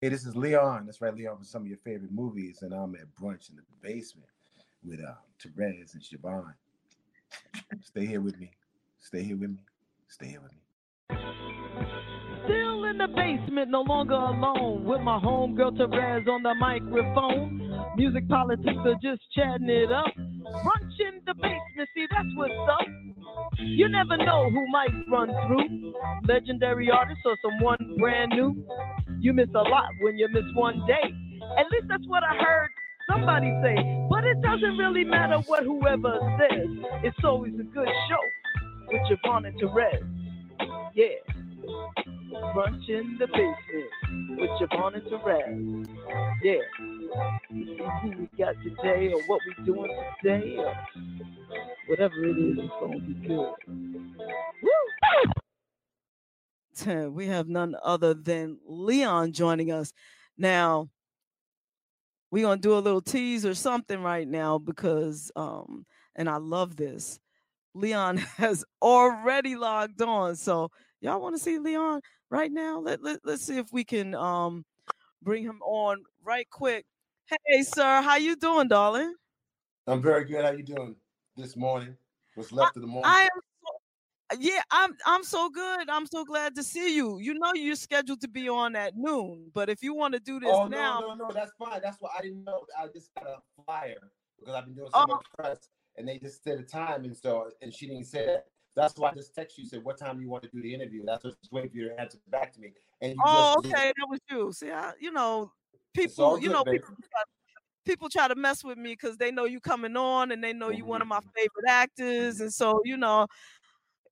Hey, this is Leon. That's right, Leon, from some of your favorite movies, and I'm at brunch in the basement with uh, Terez and JaVonne. Stay here with me. Stay here with me. Stay here with me. Still in the basement, no longer alone, with my homegirl Terez on the microphone. Music politics are just chatting it up. Brunch in the basement, see that's what's up. You never know who might run through. Legendary artists or someone brand new. You miss a lot when you miss one day. At least that's what I heard somebody say. But it doesn't really matter what whoever says. It's always a good show with JaVonne and Terez. Yeah. Brunch in the basement with JaVonne and Terez. Yeah. Who we got today or what we doing today or whatever it is, it's gonna be good. Woo! We have none other than Leon joining us. Now, we're gonna do a little tease or something right now because um, and I love this. Leon has already logged on. So y'all want to see Leon right now? Let, let let's see if we can um bring him on right quick. Hey sir, how you doing, darling? I'm very good. How you doing this morning? What's left of the morning? I am yeah, I'm I'm so good. I'm so glad to see you. You know you're scheduled to be on at noon, but if you want to do this oh, now, no, no, no, that's fine. That's what I didn't know. I just got a flyer because I've been doing so Oh. much press, and they just said a time, and so and she didn't say that. That's why I just text you said what time you want to do the interview. That's what's waiting for you to answer back to me. And you Oh, just did. okay, that was you. See, I, you know, people, you know, baby. people try, people try to mess with me because they know you coming on and they know you one of Mm-hmm. my favorite actors, and so you know,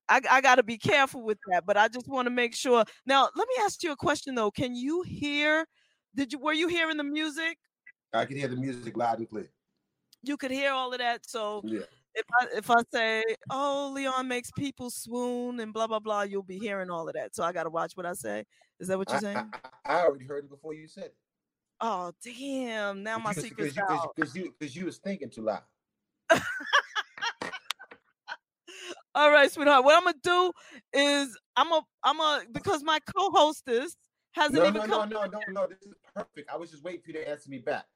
I, I got to be careful with that. But I just want to make sure. Now, let me ask you a question though. Can you hear? Did you were you hearing the music? I can hear the music loud and clear. You could hear all of that. So Yeah. if I if I say, "Oh, Leon makes people swoon" and blah blah blah, you'll be hearing all of that. So I got to watch what I say. Is that what you're saying? I, I already heard it before you said it. Oh damn! Now my secret's you, out. because you because you was thinking too loud. All right, sweetheart. What I'm gonna do is I'm a I'm a because my co-hostess hasn't No, even no, no, come. no, no, no. This is perfect. I was just waiting for you to answer me back.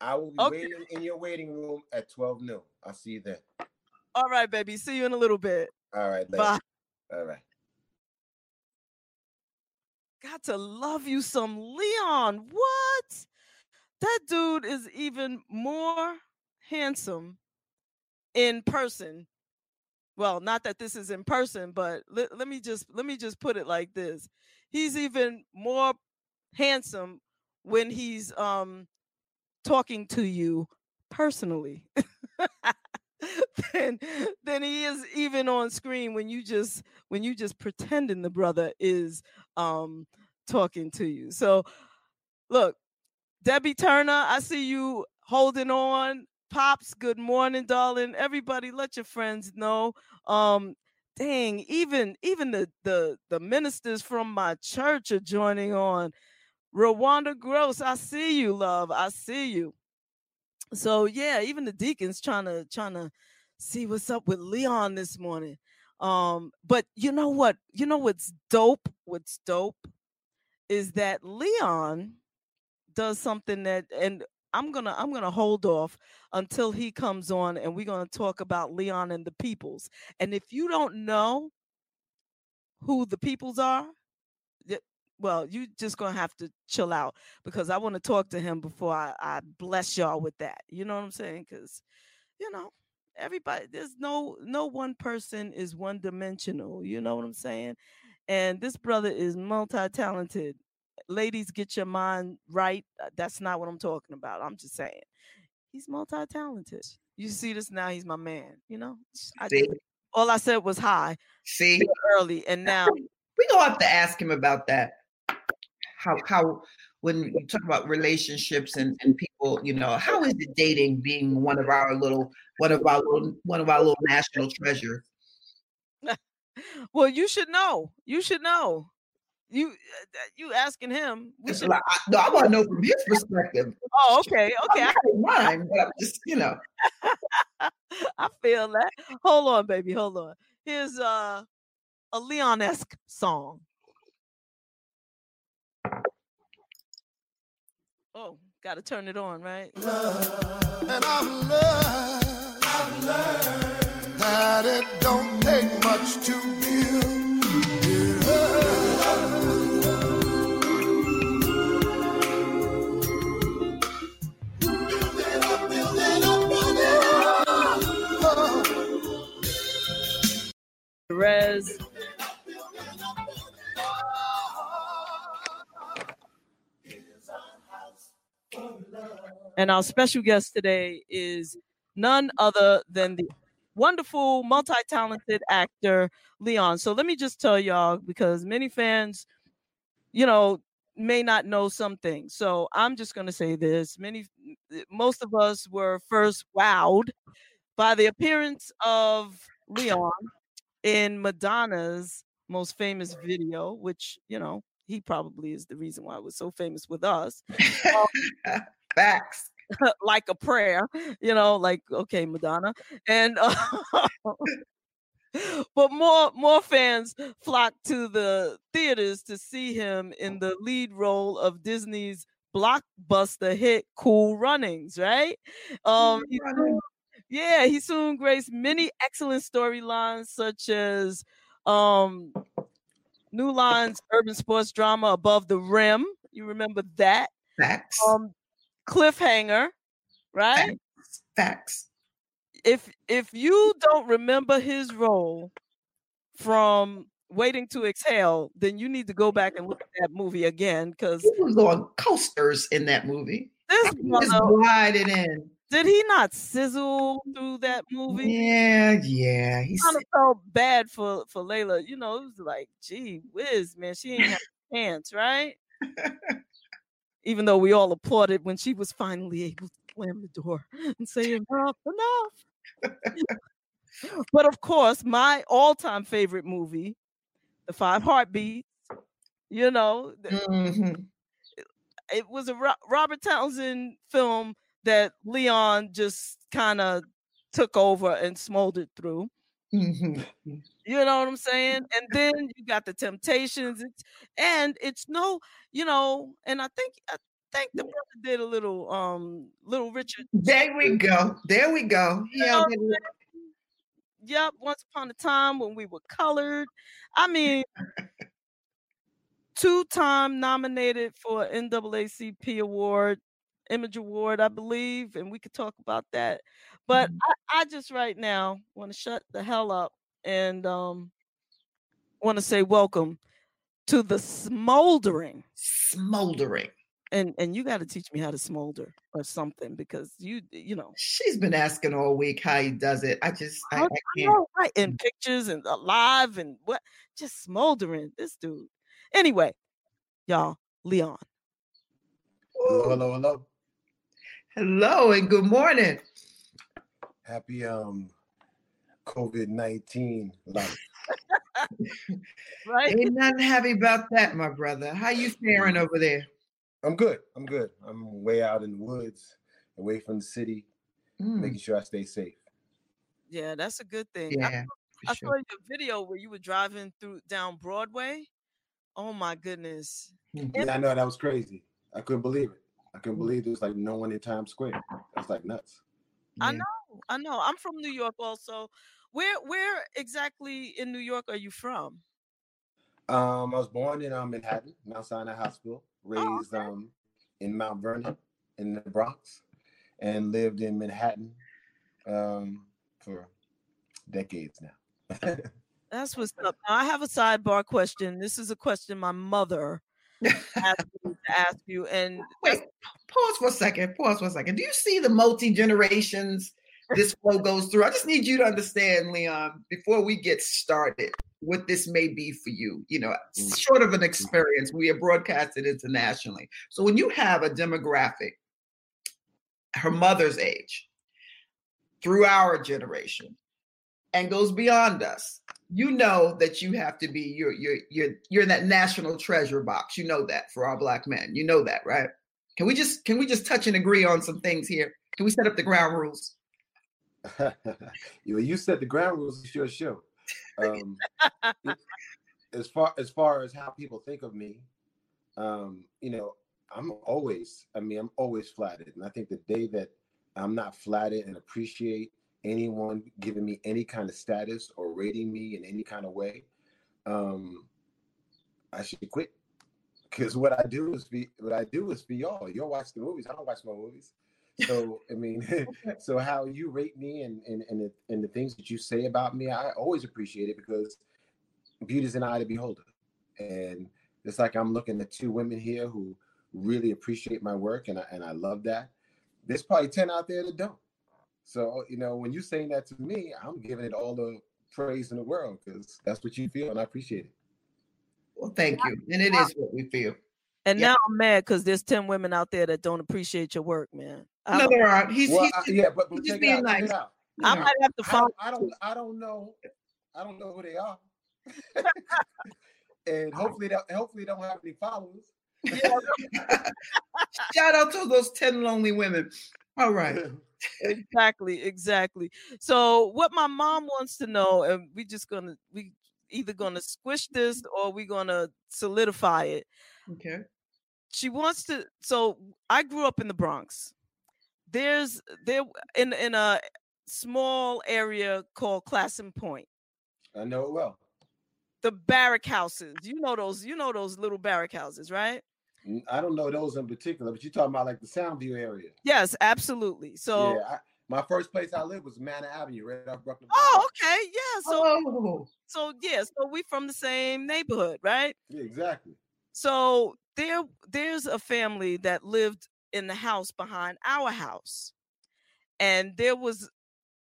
I will be Okay. waiting in your waiting room at 12 noon. I'll see you then. All right, baby. See you in a little bit. All right, later. Bye. All right. Got to love you some Leon. What? That dude is even more handsome in person. Well, not that this is in person, but let, let me just let me just put it like this. He's even more handsome when he's um talking to you personally than than he is even on screen when you just when you just pretending the brother is um talking to you. So look, Debbie Turner, I see you holding on. Pops, good morning, darling. Everybody, let your friends know. Um, dang, even even the the the ministers from my church are joining on. Rwanda Gross, I see you, love. I see you. So yeah, even the deacons trying to trying to see what's up with Leon this morning. Um, but you know what? You know what's dope? What's dope is that Leon does something that and I'm gonna I'm gonna hold off until he comes on and we're gonna talk about Leon and the peoples. And if you don't know who the peoples are, well, you just gonna have to chill out because I want to talk to him before I, I bless y'all with that. You know what I'm saying? Because you know, everybody there's no no one person is one dimensional. You know what I'm saying? And this brother is multi-talented. Ladies, get your mind right. Uh, That's not what I'm talking about. I'm just saying he's multi-talented. You see this now? He's my man. You know, I all I said was hi See, early, and now we gonna have to ask him about that. How how when you talk about relationships and, and people, you know, how is it dating being one of our little one of our little one of our little national treasures? well, you should know. You should know. You uh, you asking him? We should. like, I, no, I want to know from his perspective. Oh, okay, okay. I don't mind, but I'm just you know. I feel that. Hold on, baby. Hold on. Here's uh, a Leon esque song. Oh, got to turn it on, right? And I've learned, I've learned that it don't take much to build. Terez. And our special guest today is none other than the wonderful, multi talented actor, Leon. So let me just tell y'all because many fans, you know, may not know something. So I'm just going to say this. Many, most of us were first wowed by the appearance of Leon in Madonna's most famous video, which, you know, he probably is the reason why it was so famous with us. Facts. like a prayer, you know, like okay, Madonna, and uh, but more more fans flocked to the theaters to see him in the lead role of Disney's blockbuster hit Cool Runnings, right? Um, he yeah, he soon graced many excellent storylines such as um, New Line's urban sports drama Above the Rim. You remember that? Facts. Um, cliffhanger, right? Facts. Facts. If if you don't remember his role from Waiting to Exhale, then you need to go back and look at that movie again because He was on coasters in that movie. this brother, in. Did he not sizzle through that movie? Yeah, yeah. He kind of felt bad for for Layla. You know, it was like, gee whiz, man, she ain't have a chance, right? Even though we all applauded when she was finally able to slam the door and say enough, enough. but of course, my all-time favorite movie, The Five Heartbeats. You know, Mhm. it was a Ro- Robert Townsend film that Leon just kind of took over and smoldered through. Mhm. You know what I'm saying? And then you got the temptations, it's, and it's no, you know, and I think I think the brother did a little um little Richard. There we go. There we go. You Yeah, know that- what I'm saying? Yep, once upon a time when we were colored. I mean, two-time nominated for NAACP award, Image Award, I believe, and we could talk about that. But Mhm. I, I just right now want to shut the hell up and um want to say welcome to the smoldering. smoldering. And and you got to teach me how to smolder or something because you you know She's been asking all week how he does it. I just I, How- I I can't. know, right in pictures and uh, live and what just smoldering this dude. Anyway, y'all, Leon. Hello, hello, hello. Hello and good morning. Happy um COVID nineteen life. Right? Ain't nothing happy about that, my brother. How you faring over there? I'm good. I'm good. I'm way out in the woods, away from the city, Mm, making sure I stay safe. Yeah, that's a good thing. Yeah, I for saw sure. your video where you were driving through down Broadway. Oh my goodness. Mhm. Yeah, I know that was crazy. I couldn't believe it. I couldn't believe there was like no one in Times Square. That's like nuts. I know. I know. I'm from New York also. Where where exactly in New York are you from? Um, I was born in um, Manhattan, Mount Sinai Hospital, Oh, raised okay. um in Mount Vernon in the Bronx, and lived in Manhattan um for decades now. That's what's up. Now I have a sidebar question. This is a question my mother me to ask you, and Wait, pause for a second. Pause for a second. Do you see the multi generations this flow goes through? I just need you to understand, Leon, before we get started, what this may be for you. You know, Mm. short of an experience, we are broadcasted internationally. So when you have a demographic, her mother's age, through our generation, and goes beyond us, you know that you have to be you're you're you're you're in that national treasure box. You know that for our black men. You know that, right? Can we just can we just touch and agree on some things here? Can we set up the ground rules? you you set the ground rules of your show. Um, as far as far as how people think of me, um, you know, I'm always, I mean, I'm always flattered. And I think the day that I'm not flattered and appreciate anyone giving me any kind of status or rating me in any kind of way, um, I should quit. Because what I do is be what I do is for y'all. Y'all watch the movies. I don't watch my movies. So I mean, so how you rate me and and and the, and the things that you say about me, I always appreciate it because beauty's an eye to beholder. And it's like I'm looking at two women here who really appreciate my work and I, and I love that. There's probably 10 out there that don't. So, you know, when you're saying that to me, I'm giving it all the praise in the world because that's what you feel and I appreciate it. Well, thank you. And it is what we feel. And Yeah. now I'm mad because there's 10 women out there that don't appreciate your work, man. I, No, there aren't. He's, Well, he's I- yeah, but, but he's just check out, being nice. out. I Yeah. might have to I follow. don't, I don't I don't know I don't know who they are. and hopefully they hopefully they don't have any followers. Shout out to those 10 lonely women. All right. exactly, exactly. So what my mom wants to know, and we just gonna we either gonna squish this or we gonna solidify it. Okay. She wants to. So I grew up in the Bronx. There's there in in a small area called Clason Point. I know it well. The barrack houses. You know those. You know those little barrack houses, right? N- I don't know those in particular, but you're talking about like the Soundview area. Yes, absolutely. So. yeah, I, my first place I lived was Manor Avenue, right off Bruckner. Oh, Boulevard. okay. Yeah. So Oh, so yeah, so we from the same neighborhood, right? Yeah, exactly. So there there's a family that lived in the house behind our house. And there was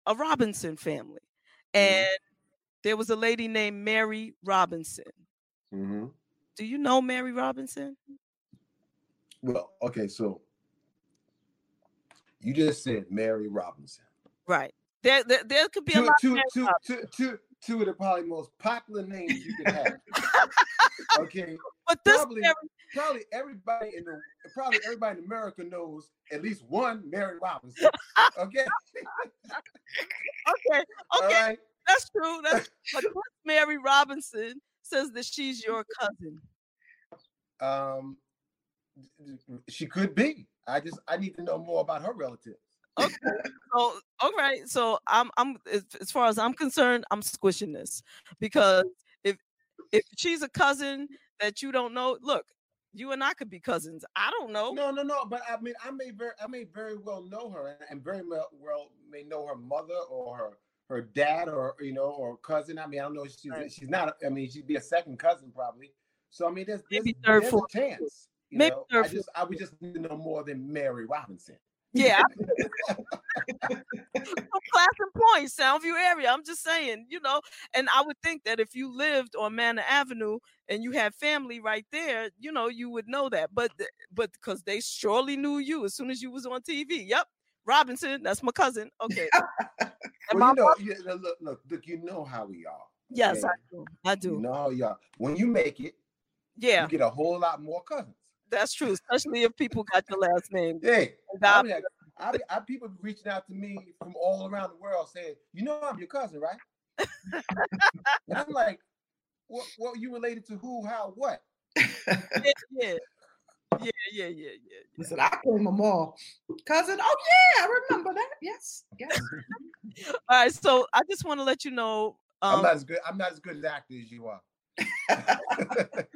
a Robinson family. And there was a lady named Mary Robinson. hmm Do you know Mary Robinson? Well, okay, so you just said Mary Robinson. Right. There there, there could be a Two, lot of two, Mary two, two, two, two of the probably most popular names you could have. okay, but this probably, Mary, probably everybody in the probably everybody in America knows at least one Mary Robinson. Okay, okay, okay, right. that's true. That's but Mary Robinson says that she's your cousin. Um, she could be. I just I need to know more about her relatives. Okay. So all right. So I'm I'm as, far as I'm concerned, I'm squishing this because if if she's a cousin that you don't know, look, you and I could be cousins. I don't know. No, no, no. But I mean, I may very, I may very well know her, and- very well, may know her mother or her her dad or you know or cousin. I mean, I don't know. if She's Right. she's not. I mean, she'd be a second cousin probably. So I mean, there's there's, Maybe third, there's fourth. a chance. You Maybe know, I just I would just need to know more than Mary Robinson. Yeah. From Clason Point, Soundview area. I'm just saying, you know, and I would think that if you lived on Manor Avenue and you had family right there, you know, you would know that. But but because they surely knew you as soon as you was on TV. Yep. Robinson, that's my cousin. Okay. And well, you know, mom- you, look, look, look, you know how we are. yes, okay? I do. I You do. know how you are. When you make it, Yeah, you get a whole lot more cousins. That's true. Especially if people got your last name. Hey, I, I, I people reaching out to me from all around the world saying, "You know, I'm your cousin, right?" and I'm like, "What? What? You related to who? How? What?" yeah, yeah, yeah, yeah, yeah, yeah. Listen, I claim them all. Cousin, oh yeah, I remember that. Yes, yes. All right, so I just want to let you know. I'm Um, not as good. I'm not as good an actor as you are.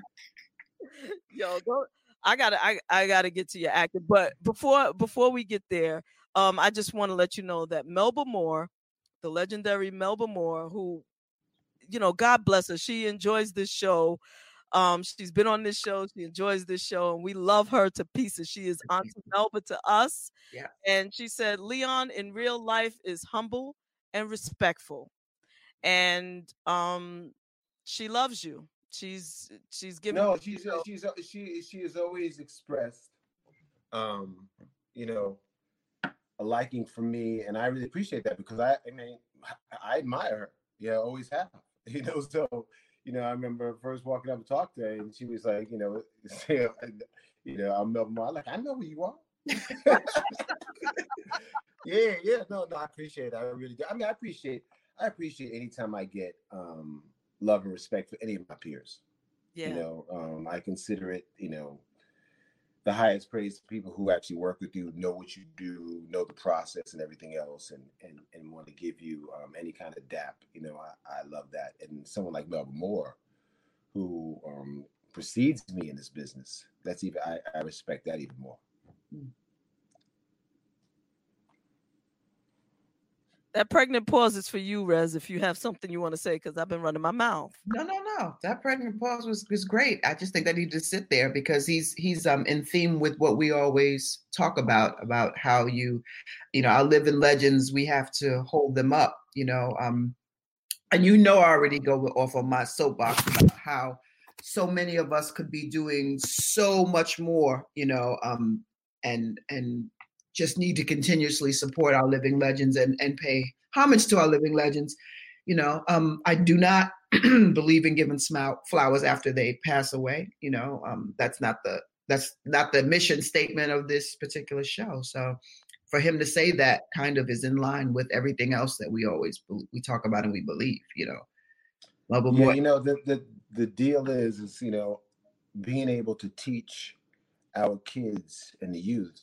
yo, go. I gotta, I, I gotta get to your acting, but before, before we get there, um, I just want to let you know that Melba Moore, the legendary Melba Moore, who, you know, God bless her, she enjoys this show. Um, she's been on this show, she enjoys this show, and we love her to pieces. She is Auntie Melba to us. Yeah. And she said, Leon in real life is humble and respectful, and um, she loves you. She's she's giving no, she's know, she's uh, she she has always expressed, um, you know, a liking for me, and I really appreciate that because I I mean I admire her. Yeah, I always have. You know, so you know, I remember first walking up and talk to her, and she was like, you know, you know, I'm Melba Moore. Like, I know who you are. yeah, yeah, no, no, I appreciate it. I really do. I mean, I appreciate, I appreciate anytime I get um love and respect for any of my peers yeah. you know um i consider it you know the highest praise to people who actually work with you, know what you do, know the process and everything else, and and and want to give you um, any kind of dap. You know, I, I love that. And someone like Melba Moore, who um, precedes me in this business, that's even I, I respect that even more. Hmm. That pregnant pause is for you, Rez. If you have something you want to say, because I've been running my mouth. No, no, no. That pregnant pause was was great. I just think that he just sit there because he's he's um in theme with what we always talk about about how you, you know, our living legends. We have to hold them up. You know, um, and you know, I already go off on my soapbox about how so many of us could be doing so much more. You know, um, and and just need to continuously support our living legends and, and pay homage to our living legends. You know, um, I do not believe in giving smile, flowers after they pass away. You know, um, that's not the that's not the mission statement of this particular show. So, for him to say that kind of is in line with everything else that we always we talk about and we believe. You know, love yeah, more. You know, the the the deal is is you know being able to teach our kids and the youth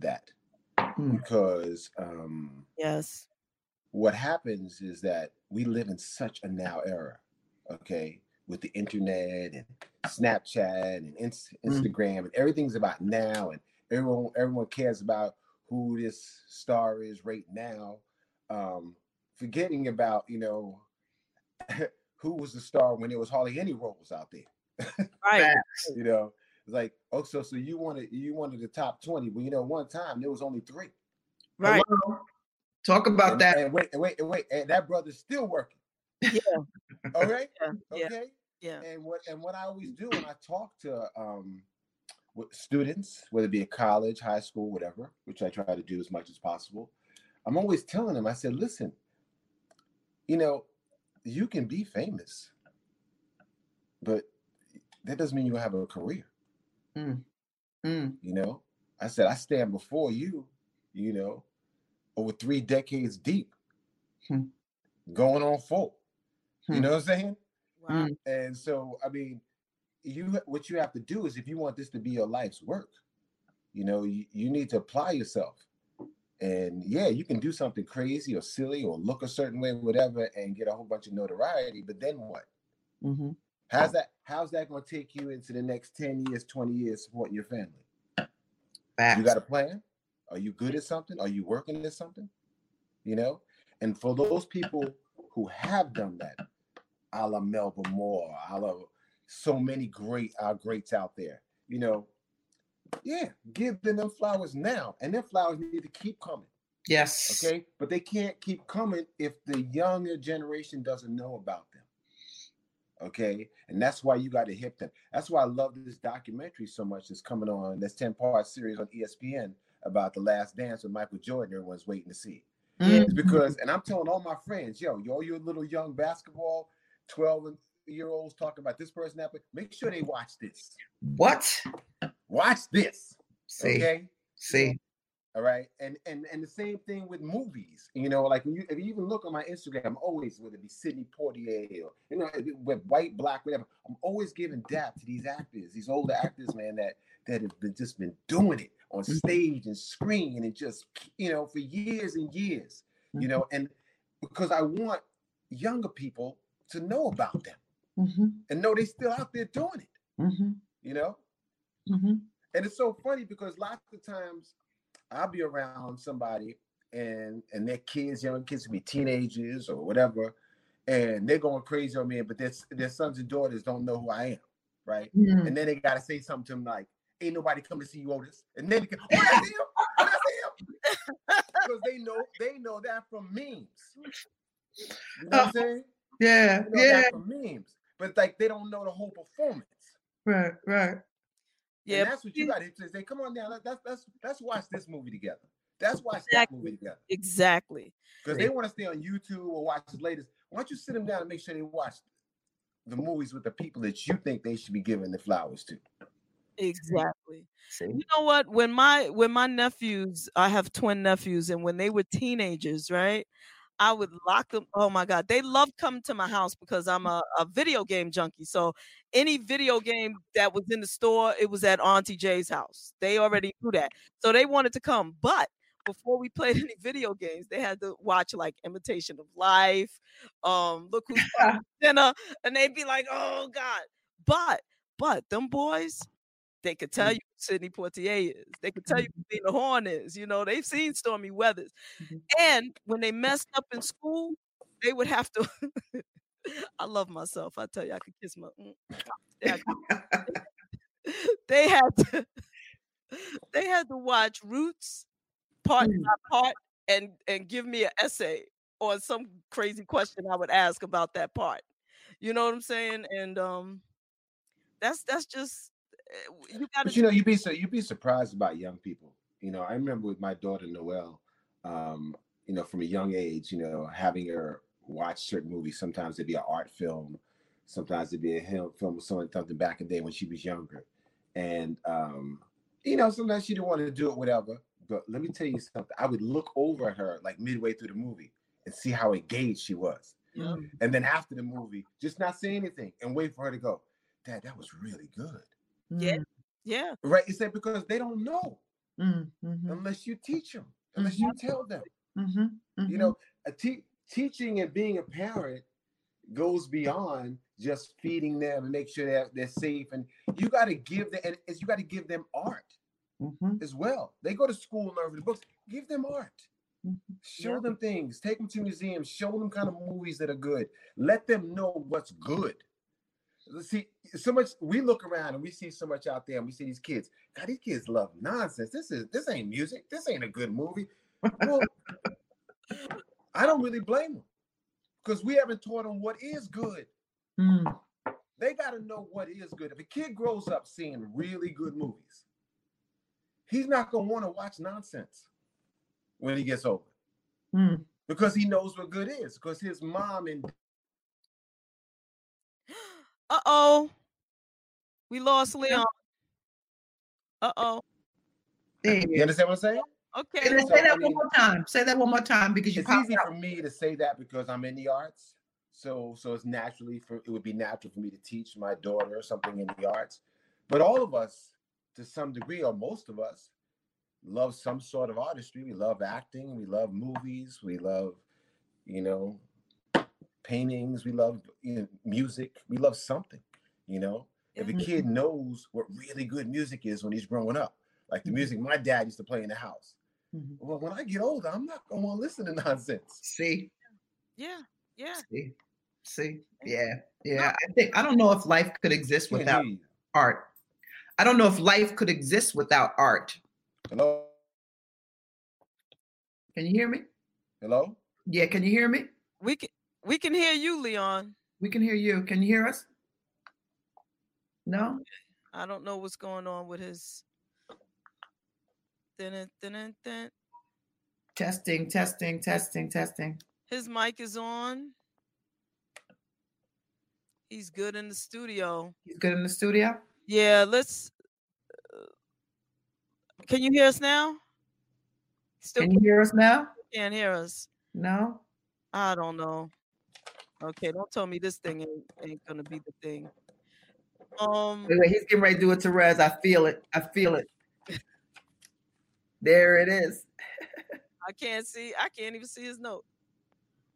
that Hmm. because um Yes. what happens is that we live in such a now era okay with the internet and snapchat and Inst- Mm. instagram and everything's about now and everyone everyone cares about who this star is right now um forgetting about you know who was the star when there was hardly any roles out there Right. You know it's like oh so so you wanted you wanted the top 20 but you know one time there was only three Right. Hello? Talk about and, that. and wait and wait and wait and that brother's still working Yeah. all right Yeah. Yeah. okay Yeah. and what and what i always do when i talk to um with students whether it be at college high school whatever which i try to do as much as possible i'm always telling them i said listen you know you can be famous but that doesn't mean you have a career Mm. you know i said i stand before you you know over three decades deep Hmm. going on four you Hmm. know what i'm saying Wow. Mm. and so i mean you what you have to do is if you want this to be your life's work you know you, you need to apply yourself and yeah you can do something crazy or silly or look a certain way or whatever and get a whole bunch of notoriety but then what hmm how's that how's that going to take you into the next 10 years 20 years supporting your family? Facts. you got a plan? Are you good at something? Are you working at something? You know? And for those people who have done that a la melba moore a la so many great uh, greats out there you know yeah give them them flowers now. And them flowers need to keep coming yes. okay? But they can't keep coming if the younger generation doesn't know about them okay and that's why you got to hit them that's why i love this documentary so much that's coming on this 10 part series on espn about the last dance with michael jordan everyone's waiting to see Mm. it's because and i'm telling all my friends yo yo your little young basketball 12 year olds talking about this person that make sure they watch this What? watch this See. okay See. All right, and and and the same thing with movies. You know, like when you if you even look on my Instagram, I'm always whether it be Sidney Poitier or you know with white, black, whatever. I'm always giving dap to these actors, these older actors, man, that that have been just been doing it on Mhm. stage and screen and just you know for years and years. You know, and because I want younger people to know about them Mm-hmm. and know they still out there doing it. Mm-hmm. You know, Mm-hmm. and it's so funny because lots of times I'll be around somebody and and their kids, young kids, be teenagers or whatever, and they're going crazy on me, but their their sons and daughters don't know who I am, right? Mm. And then they gotta say something to them like, "Ain't nobody come to see you, Otis," and then they can, "Oh, that's him! Oh, that's him!" Because they know they know that from memes. You know what I'm saying? Yeah. They know Yeah. that from memes, but like they don't know the whole performance. Right. Right. Yeah. and that's what you got to say. Come on now, let- let's let's let's watch this movie together. Let's watch that Exactly. movie together Exactly. because they want to stay on YouTube or watch the latest. Why don't you sit them down and make sure they watch the movies with the people that you think they should be giving the flowers to? Exactly. See. You know what? When my when my nephews, I have twin nephews, and when they were teenagers, right? I would lock them. Oh my God. They love coming to my house because I'm a, a video game junkie. So any video game that was in the store, it was at Auntie Jay's house. They already knew that. So they wanted to come. But before we played any video games, they had to watch like Imitation of Life, um, Look Who's Dinner, and they'd be like, oh God. But, but them boys, they could tell Mm. you who Sidney Poitier is. They could tell you who Lena Horne is. You know, they've seen Stormy Weathers. Mhm. And when they messed up in school, they would have to. I love myself. I tell you, I could kiss my. mm, They had to, they had to. They had to watch Roots part Mm. by part and and give me an essay on some crazy question I would ask about that part. You know what I'm saying? And um, that's that's just you got But to. you know, you'd be so you'd be surprised about young people. You know, I remember with my daughter Noelle, um, you know, from a young age, you know, having her watch certain movies. Sometimes it'd be an art film, sometimes it'd be a film with someone something back in the day when she was younger. And um, you know, sometimes she didn't want to do it, whatever. But let me tell you something. I would look over at her like midway through the movie and see how engaged she was. And then after the movie, just not say anything and wait for her to go, Dad, that was really good. Yeah. Yeah. Right? It's that because they don't know Mm, mhm, unless you teach them, unless you tell them. mhm, You mhm. know, a te- teaching and being a parent goes beyond just feeding them and make sure that they're safe. And you got to give them, and you got to give them art Mhm, as well. They go to school and learn the books. Give them art. mhm. Show Yeah. them things. Take them to museums. Show them kind of movies that are good. Let them know what's good. See, so much we look around and we see so much out there, and we see these kids. God, these kids love nonsense. This is this ain't music. This ain't a good movie. Well, I don't really blame them because we haven't taught them what is good. Mm, They got to know what is good. If a kid grows up seeing really good movies, he's not gonna want to watch nonsense when he gets older mm. because he knows what good is. Because his mom and Uh oh. We lost Leon. Uh oh. There you you understand what I'm saying? Okay. Say that, I that one more time. Say that one more time because you It's easy out. for me to say that because I'm in the arts. So so it's naturally for it would be natural for me to teach my daughter something in the arts. But all of us, to some degree, or most of us, love some sort of artistry. We love acting, we love movies, we love, you know, paintings, we love you know, music, we love something, you know. If a kid knows what really good music is when he's growing up, like the Mhm. music my dad used to play in the house. Mhm. Well, when I get older, I'm not gonna want to listen to nonsense. See, Yeah. Yeah. see, see. Yeah, yeah. I think I don't know if life could exist without hear art. I don't know if life could exist without art. Hello? Can you hear me? Hello? Yeah, can you hear me? We can we can hear you, Leon. We can hear you. Can you hear us? No? I don't know what's going on with his. Dun, dun, dun, dun. Testing, testing, testing, testing. His mic is on. He's good in the studio. He's good in the studio? Yeah, let's. uh, Can you hear us now? Still Can you hear us now? can't hear us. No? I don't know. Okay, don't tell me this thing ain't, ain't gonna be the thing. Um, Wait, wait, he's getting ready to do it to Rez. I feel it. I feel it. There it is. I can't see. I can't even see his note.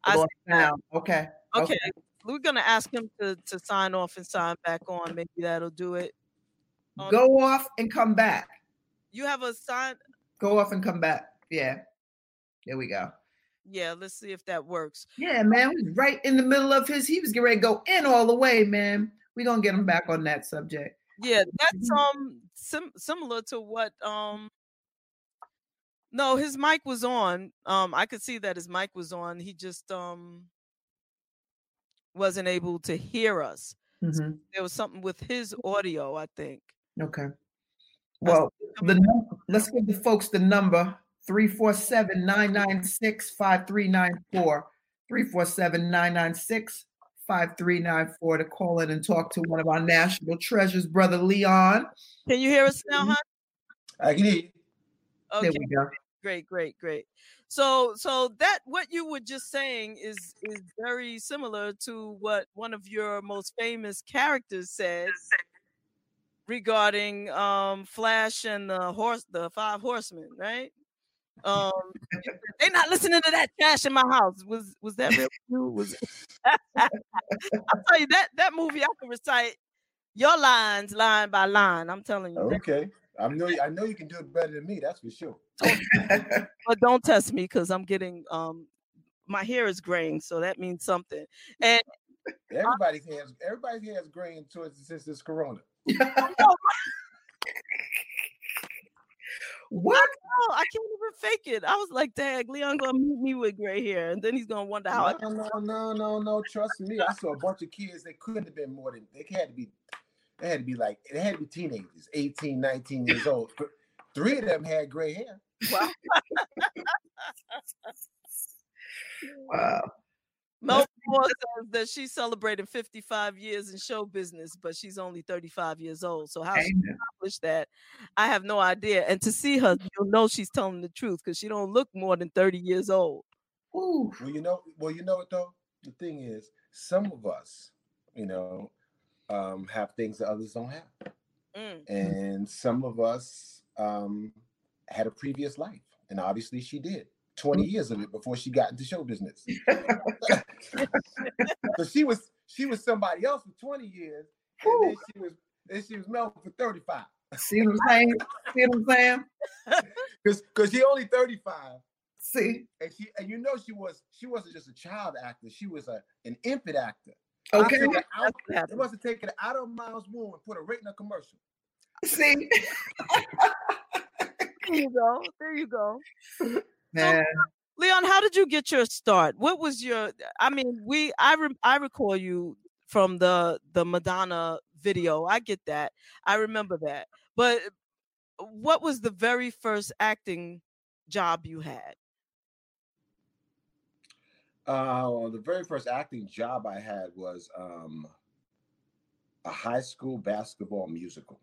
I now. Okay. Okay, we're gonna ask him to to sign off and sign back on. Maybe that'll do it. Um, Go off and come back. You have a sign. Go off and come back. Yeah. There we go. Yeah, let's see if that works. Yeah, man. We right in the middle of his. He was getting ready to go in all the way, man. We're gonna get him back on that subject. Yeah, that's Mhm. um sim- similar to what um. No, his mic was on. Um, I could see that his mic was on. He just um wasn't able to hear us. Mhm. There was something with his audio, I think. Okay. Well, the num- let's give the folks the number 347 996 5394. 347 996 5394 to call in and talk to one of our national treasures, Brother Leon. Can you hear us now, Mhm. hon? I can hear you. There we go. great, great, great. So, so that what you were just saying is is very similar to what one of your most famous characters said regarding um Flash and the horse, the five horsemen, right? Um, they not listening to that trash in my house. Was was that real? Was I'll tell you that that movie I can recite your lines line by line. I'm telling you. Okay. I know I know you can do it better than me, that's for sure. but don't test me because I'm getting um my hair is graying, so that means something. And Everybody's hands, everybody's hands graying towards since this corona. What? oh, I can't even fake it. I was like, "Dag, Leon gonna meet me with gray hair, and then he's gonna wonder how." I No, no, no, no, no. Trust me. I saw a bunch of kids They couldn't have been more than they had to be they had to be like they had to be teenagers, 18, 19 years old. Th- Three of them had gray hair. Wow. Wow. Mel Moore says that she celebrated 55 years in show business, but she's only 35 years old. So how she accomplished that, I have no idea. And to see her, you'll know she's telling the truth because she don't look more than 30 years old. Ooh. Well, you know, well, you know what though? The thing is, some of us, you know, um, have things that others don't have. Mm. And some of us um had a previous life. And obviously she did. 20 years of it before she got into show business. so she was she was somebody else for 20 years, and then she was then she was Mel for 35. See what I'm saying? See what I'm saying? Because because she only 35. See? And she and you know she was she wasn't just a child actor, she was a an infant actor. Okay. I took her out, That's what they happened. must have taken her out of mom's womb and put her right in a commercial. See? There you go. There you go. Man. Leon, how did you get your start? What was your? I mean, we I re, I recall you from the the Madonna video. I get that. I remember that. But what was the very first acting job you had? Uh, well, the very first acting job I had was um, a high school basketball musical.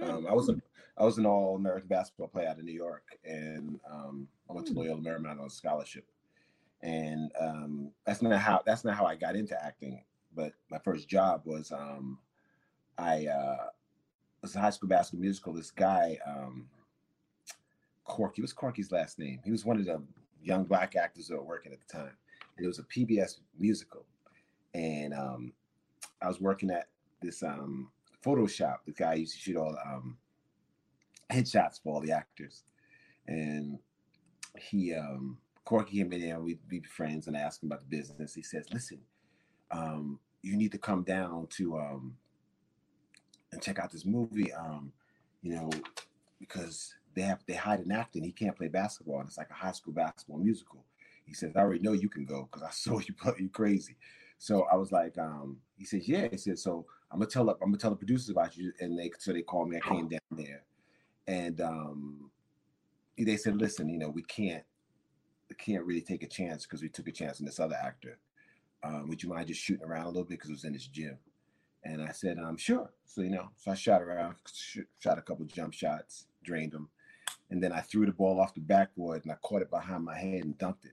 Um, I was a I was an all American basketball player out of New York, and um, I went to Hmm. Loyola Marymount on a scholarship. And um, that's not how that's not how I got into acting. But my first job was um, I uh, was a high school basketball musical. This guy, um, Corky, was Corky's last name? He was one of the young black actors that were working at the time. And it was a PBS musical. And um, I was working at this um, Photoshop. The guy used to shoot all the um, headshots for all the actors. And he, um, Corky came in there, we'd be friends and I asked him about the business. He says, listen, um, you need to come down to um, and check out this movie, um, you know, because they have they hide an actor and he can't play basketball and it's like a high school basketball musical. He says, I already know you can go because I saw you you crazy. So I was like, um, he says, Yeah. He said, So I'm gonna tell up, I'm gonna tell the producers about you. And they so they called me, I came down there. And um they said, Listen, you know, we can't we can't really take a chance because we took a chance on this other actor. Um, would you mind just shooting around a little bit because it was in this gym? And I said, um, sure. So, you know, so I shot around, sh- shot a couple jump shots, drained them. And then I threw the ball off the backboard and I caught it behind my head and dunked it.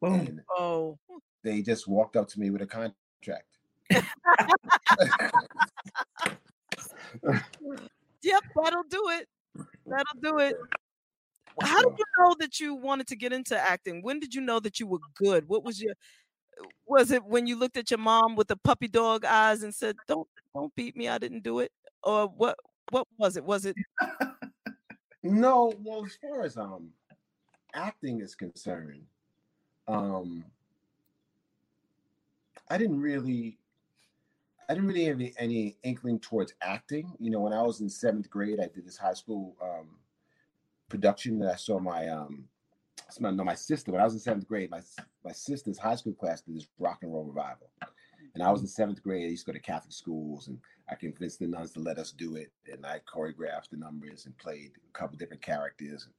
Boom. And Oh, they just walked up to me with a contract. Yep, that'll do it. That'll do it. How did you know that you wanted to get into acting? When did you know that you were good? What was your was it when you looked at your mom with the puppy dog eyes and said, "Don't don't beat me, I didn't do it," or what? What was it? Was it? No, well, as far as um acting is concerned, um I didn't really I didn't really have any, any inkling towards acting. You know, when I was in seventh grade, I did this high school um production that I saw my um no, my sister, when I was in seventh grade, my my sister's high school class did this rock and roll revival. And I was in seventh grade. I used to go to Catholic schools, and I convinced the nuns to let us do it. And I choreographed the numbers and played a couple different characters and,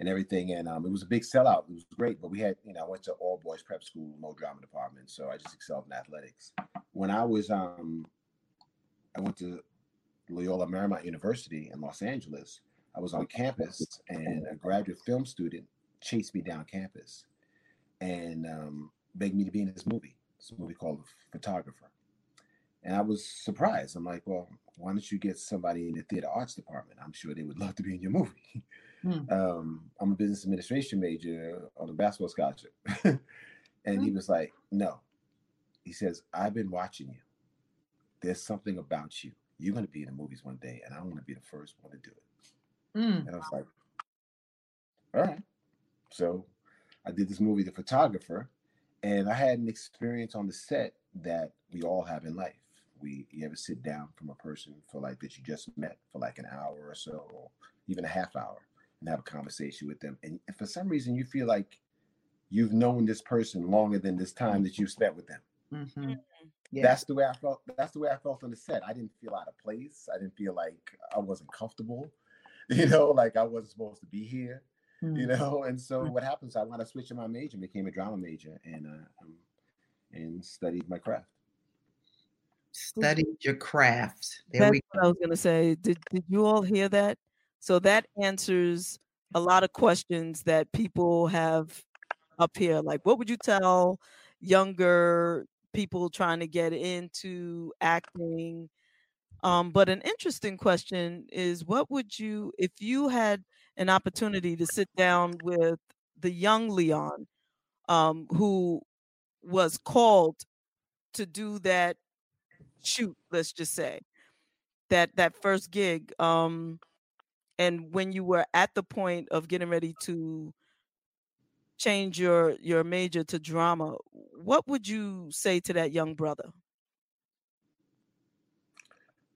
and everything. And um, it was a big sellout. It was great. But we had, you know, I went to all boys prep school, no drama department, so I just excelled in athletics. When I was, um, I went to Loyola Marymount University in Los Angeles. I was on campus and a graduate film student chased me down campus and um, begged me to be in this movie. It's a movie called Photographer. And I was surprised. I'm like, well, why don't you get somebody in the theater arts department? I'm sure they would love to be in your movie. Hmm. Um, I'm a business administration major on a basketball scholarship. and hmm. he was like, no. He says, I've been watching you. There's something about you. You're going to be in the movies one day, and I want to be the first one to do it. Mm. And I was like, all right. So I did this movie, The Photographer, and I had an experience on the set that we all have in life. We you ever sit down from a person for like that you just met for like an hour or so, or even a half hour, and have a conversation with them. And for some reason, you feel like you've known this person longer than this time that you've spent with them. Mm-hmm. mm-hmm. Yeah. That's the way I felt. That's the way I felt on the set. I didn't feel out of place. I didn't feel like I wasn't comfortable. You know, like I wasn't supposed to be here mm. you know. And so mm. what happens? I want to switch to my major, became a drama major, and uh, um, and studied my craft. Studied your craft. There That's what I was gonna say. Did did you all hear that? So that answers a lot of questions that people have up here. Like, what would you tell younger people trying to get into acting? Um, but an interesting question is what would you, if you had an opportunity to sit down with the young Leon, um, who was called to do that shoot, let's just say, that that first gig. Um, and when you were at the point of getting ready to change your your major to drama, what would you say to that young brother?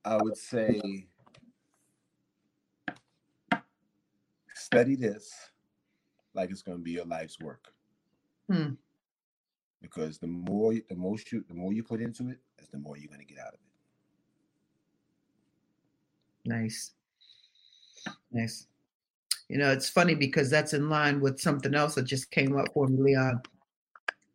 I would say study this like it's going to be your life's work. Hmm. Because the more the most you the more you put into it, is the more you're going to get out of it. Nice. Nice. You know, it's funny because that's in line with something else that just came up for me, Leon.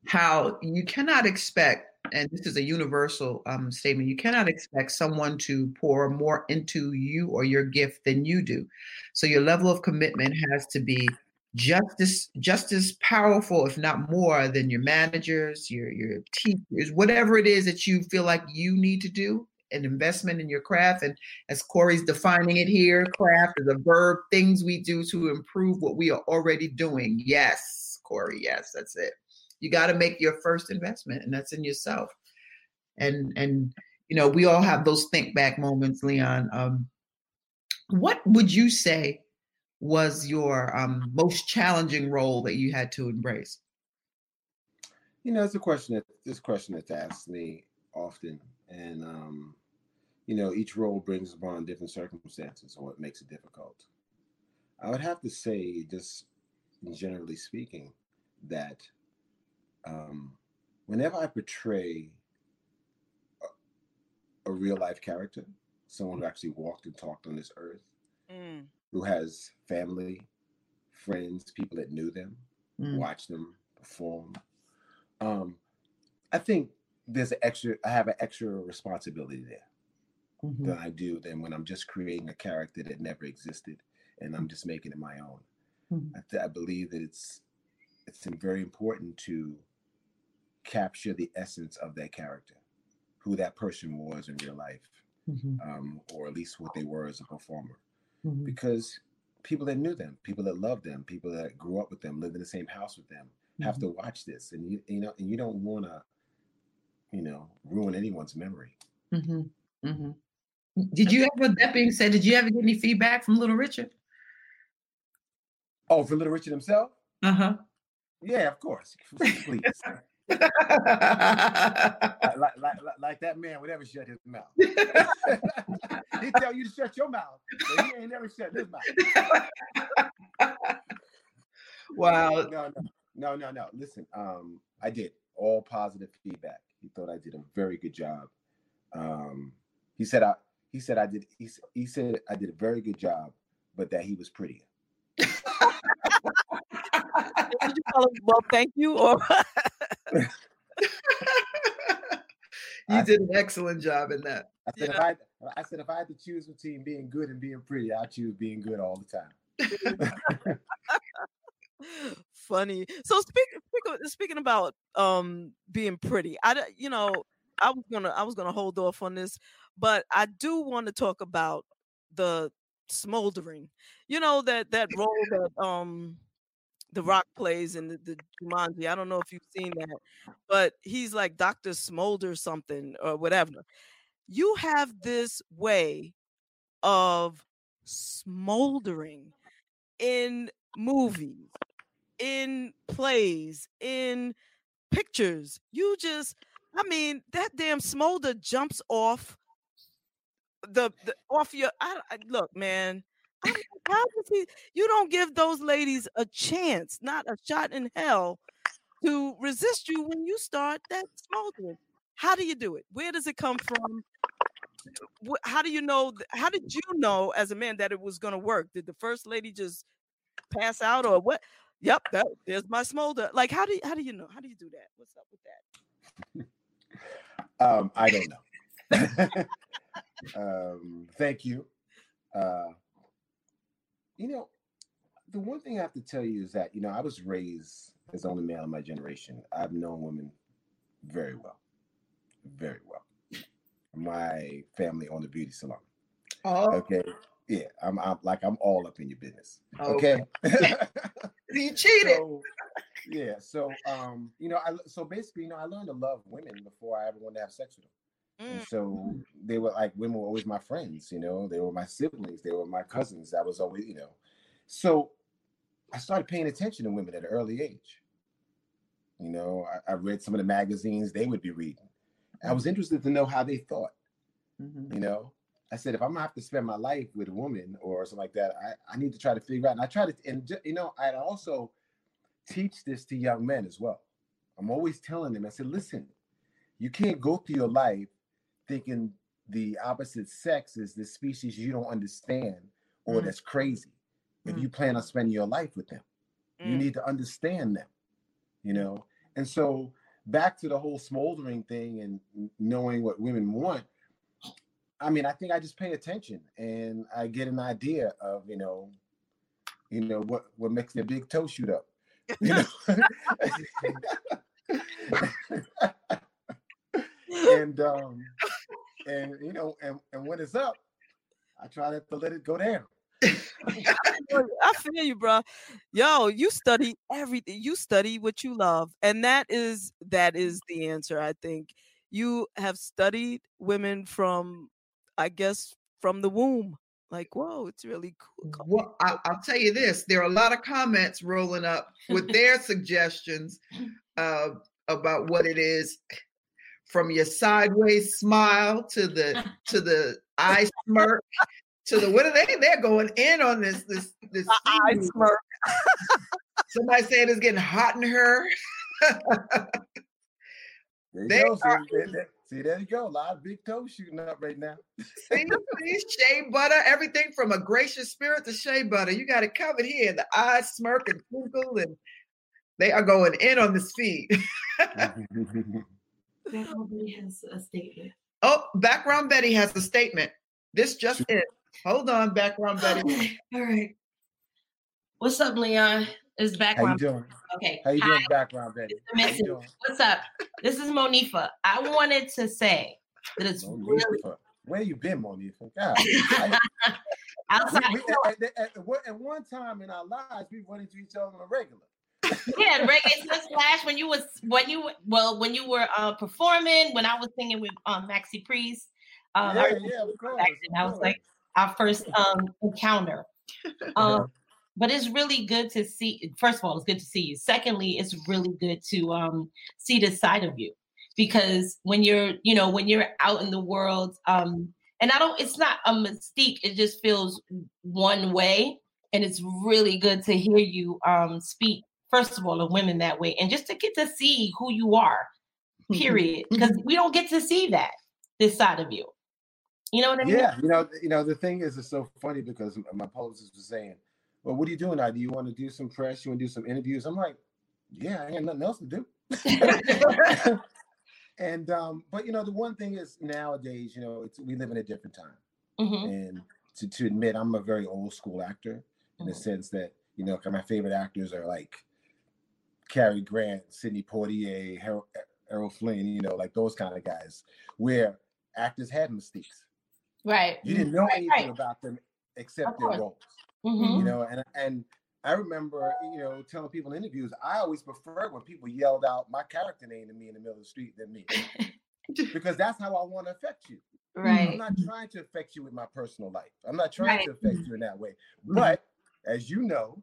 How you cannot expect and this is a universal um, statement you cannot expect someone to pour more into you or your gift than you do so your level of commitment has to be just as just as powerful if not more than your managers your your teachers whatever it is that you feel like you need to do an investment in your craft and as corey's defining it here craft is a verb things we do to improve what we are already doing. Yes corey yes that's it. You got to make your first investment and that's in yourself. And and you know we all have those think back moments leon. Um, what would you say was your um, most challenging role that you had to embrace? You know it's a question that this question that's asked me often and um, you know each role brings upon different circumstances or what makes it difficult i would have to say just generally speaking that um, whenever I portray a, a, real life character, someone who actually walked and talked on this earth, mm. who has family, friends, people that knew them, mm. watched them perform, um, I think there's an extra. I have an extra responsibility there mm-hmm. than I do than when I'm just creating a character that never existed and I'm just making it my own. Mm-hmm. I, th- I believe that it's it's very important to capture the essence of that character, who that person was in real life, mm-hmm. um, or at least what they were as a performer. Mm-hmm. Because people that knew them, people that loved them, people that grew up with them, lived in the same house with them, mm-hmm. have to watch this, and you you know, and you don't want to, you know, ruin anyone's memory. Did you ever? That being said, did you ever get any feedback from Little Richard? Oh, from Little Richard himself? Uh huh. Yeah, of course. Please like, like, like, like, that man would never shut his mouth. he tell you to shut your mouth, but he ain't never shut his mouth. wow. No, no, no, no, no. Listen, um, I did all positive feedback. He thought I did a very good job. Um, he said I he said I did he, he said I did a very good job, but that he was prettier. did you tell him, well, thank you, or you did an excellent job in that. I said if I I said if I had to choose between being good and being pretty, I choose being good all the time. Funny. So speaking speaking speaking about um being pretty, I d- you know I was gonna I was gonna hold off on this, but I do want to talk about the smoldering. You know that that role that um the Rock plays in the, the Jumanji. I don't know if you've seen that, but he's like Dr. Smolder something or whatever. You have this way of smoldering in movies, in plays, in pictures. You just, I mean, that damn smolder jumps off the, the off your. I, I look, man. I'm like, How does he? You don't give those ladies a chance, not a shot in hell, to resist you when you start that smoldering. How do you do it? Where does it come from? How do you know? How did you know as a man that it was going to work? Did the first lady just pass out or what? Yep, that, there's my smolder. Like, how do you, how do you know? How do you do that? What's up with that? Um, I don't know. um, thank you. Uh, you know, the one thing I have to tell you is that you know I was raised as the only male in my generation. I've known women very well, very well. My family owned a beauty salon. Oh, Okay, yeah, I'm, I'm like I'm all up in your business. Okay. Okay. you cheated. so, yeah. So, um, you know, I so basically, you know, I learned to love women before I ever wanted to have sex with them. Mm, And so they were like women were always my friends, you know, they were my siblings, they were my cousins. That was always, you know. So I started paying attention to women at an early age. You know, I, I read some of the magazines they would be reading. I was interested to know how they thought, Mhm. you know. I said, if I'm gonna have to spend my life with a woman or something like that, I, I need to try to figure out. And I tried to, and you know, I also teach this to young men as well. I'm always telling them, I said, listen, you can't go through your life thinking the opposite sex is this species you don't understand or Mm. that's crazy. If Mm. you plan on spending your life with them, you mm. need to understand them, you know. And so back to the whole smoldering thing and knowing what women want. I mean, I think I just pay attention and I get an idea of, you know, you know what what makes their big toe shoot up. You know? and um and you know and, and when it's up, I try to let it go down. I feel you, bro. Yo, you study everything. You study what you love, and that is that is the answer. I think you have studied women from, I guess, from the womb. Like, whoa, it's really cool. Well, I, I'll tell you this: there are a lot of comments rolling up with their suggestions uh, about what it is, from your sideways smile to the to the eye smirk to the what are they? They're going in on this this this. I seaweed. smirk. Somebody saying it's getting hot in her. There you They go. Are- there, there- see, there you go. A lot of big toes shooting up right now. See, see, shea butter, everything from a gracious spirit to shea butter. You got it covered here. The eyes smirk and twinkle, and they are going in on this feed. Nobody has a statement. Oh, background Betty has a statement. This just in. Hold on, background Betty. All right. What's up, Leon? It's How you doing? Okay. How you Hi, doing, background Betty? How you doing? What's up? This is Monifa. I wanted to say that it's really Monifa. Where you been, Monifa? God, outside. we, we, at, at, at, one- at one time in our lives, we run into each other on a regular. Yeah, Reggae Sunsplash when you was when you well when you were uh performing when I was singing with um Maxi Priest. Um, yeah, remember yeah, of course. of then. That was like our first um encounter. Um, but it's really good to see. First of all, it's good to see you. Secondly, it's really good to um see this side of you because when you're you know when you're out in the world um and I don't it's not a mystique. It just feels one way, and it's really good to hear you um speak. First of all, of women that way, and just to get to see who you are. Period. Because we don't get to see that this side of you. You know what I mean? Yeah, you know, you know, the thing is, it's so funny because my publicist was saying, "Well, what are you doing now? Do you want to do some press? You want to do some interviews?" I'm like, "Yeah, I ain't nothing else to do." And um, but you know, the one thing is nowadays, you know, it's we live in a different time. Mhm. And to, to admit I'm a very old school actor in the Mhm. sense that, you know, my favorite actors are like Cary Grant, Sidney Poitier, Harold, Errol Flynn, you know, like those kind of guys, where actors had mistakes. Right. You didn't know Right, anything right. about them except their roles. Mhm. You know, and and I remember, you know, telling people in interviews, I always preferred when people yelled out my character name to me in the middle of the street than me. because that's how I want to affect you. Right. I'm not trying to affect you with my personal life. I'm not trying Right. to affect you in that way. But as you know,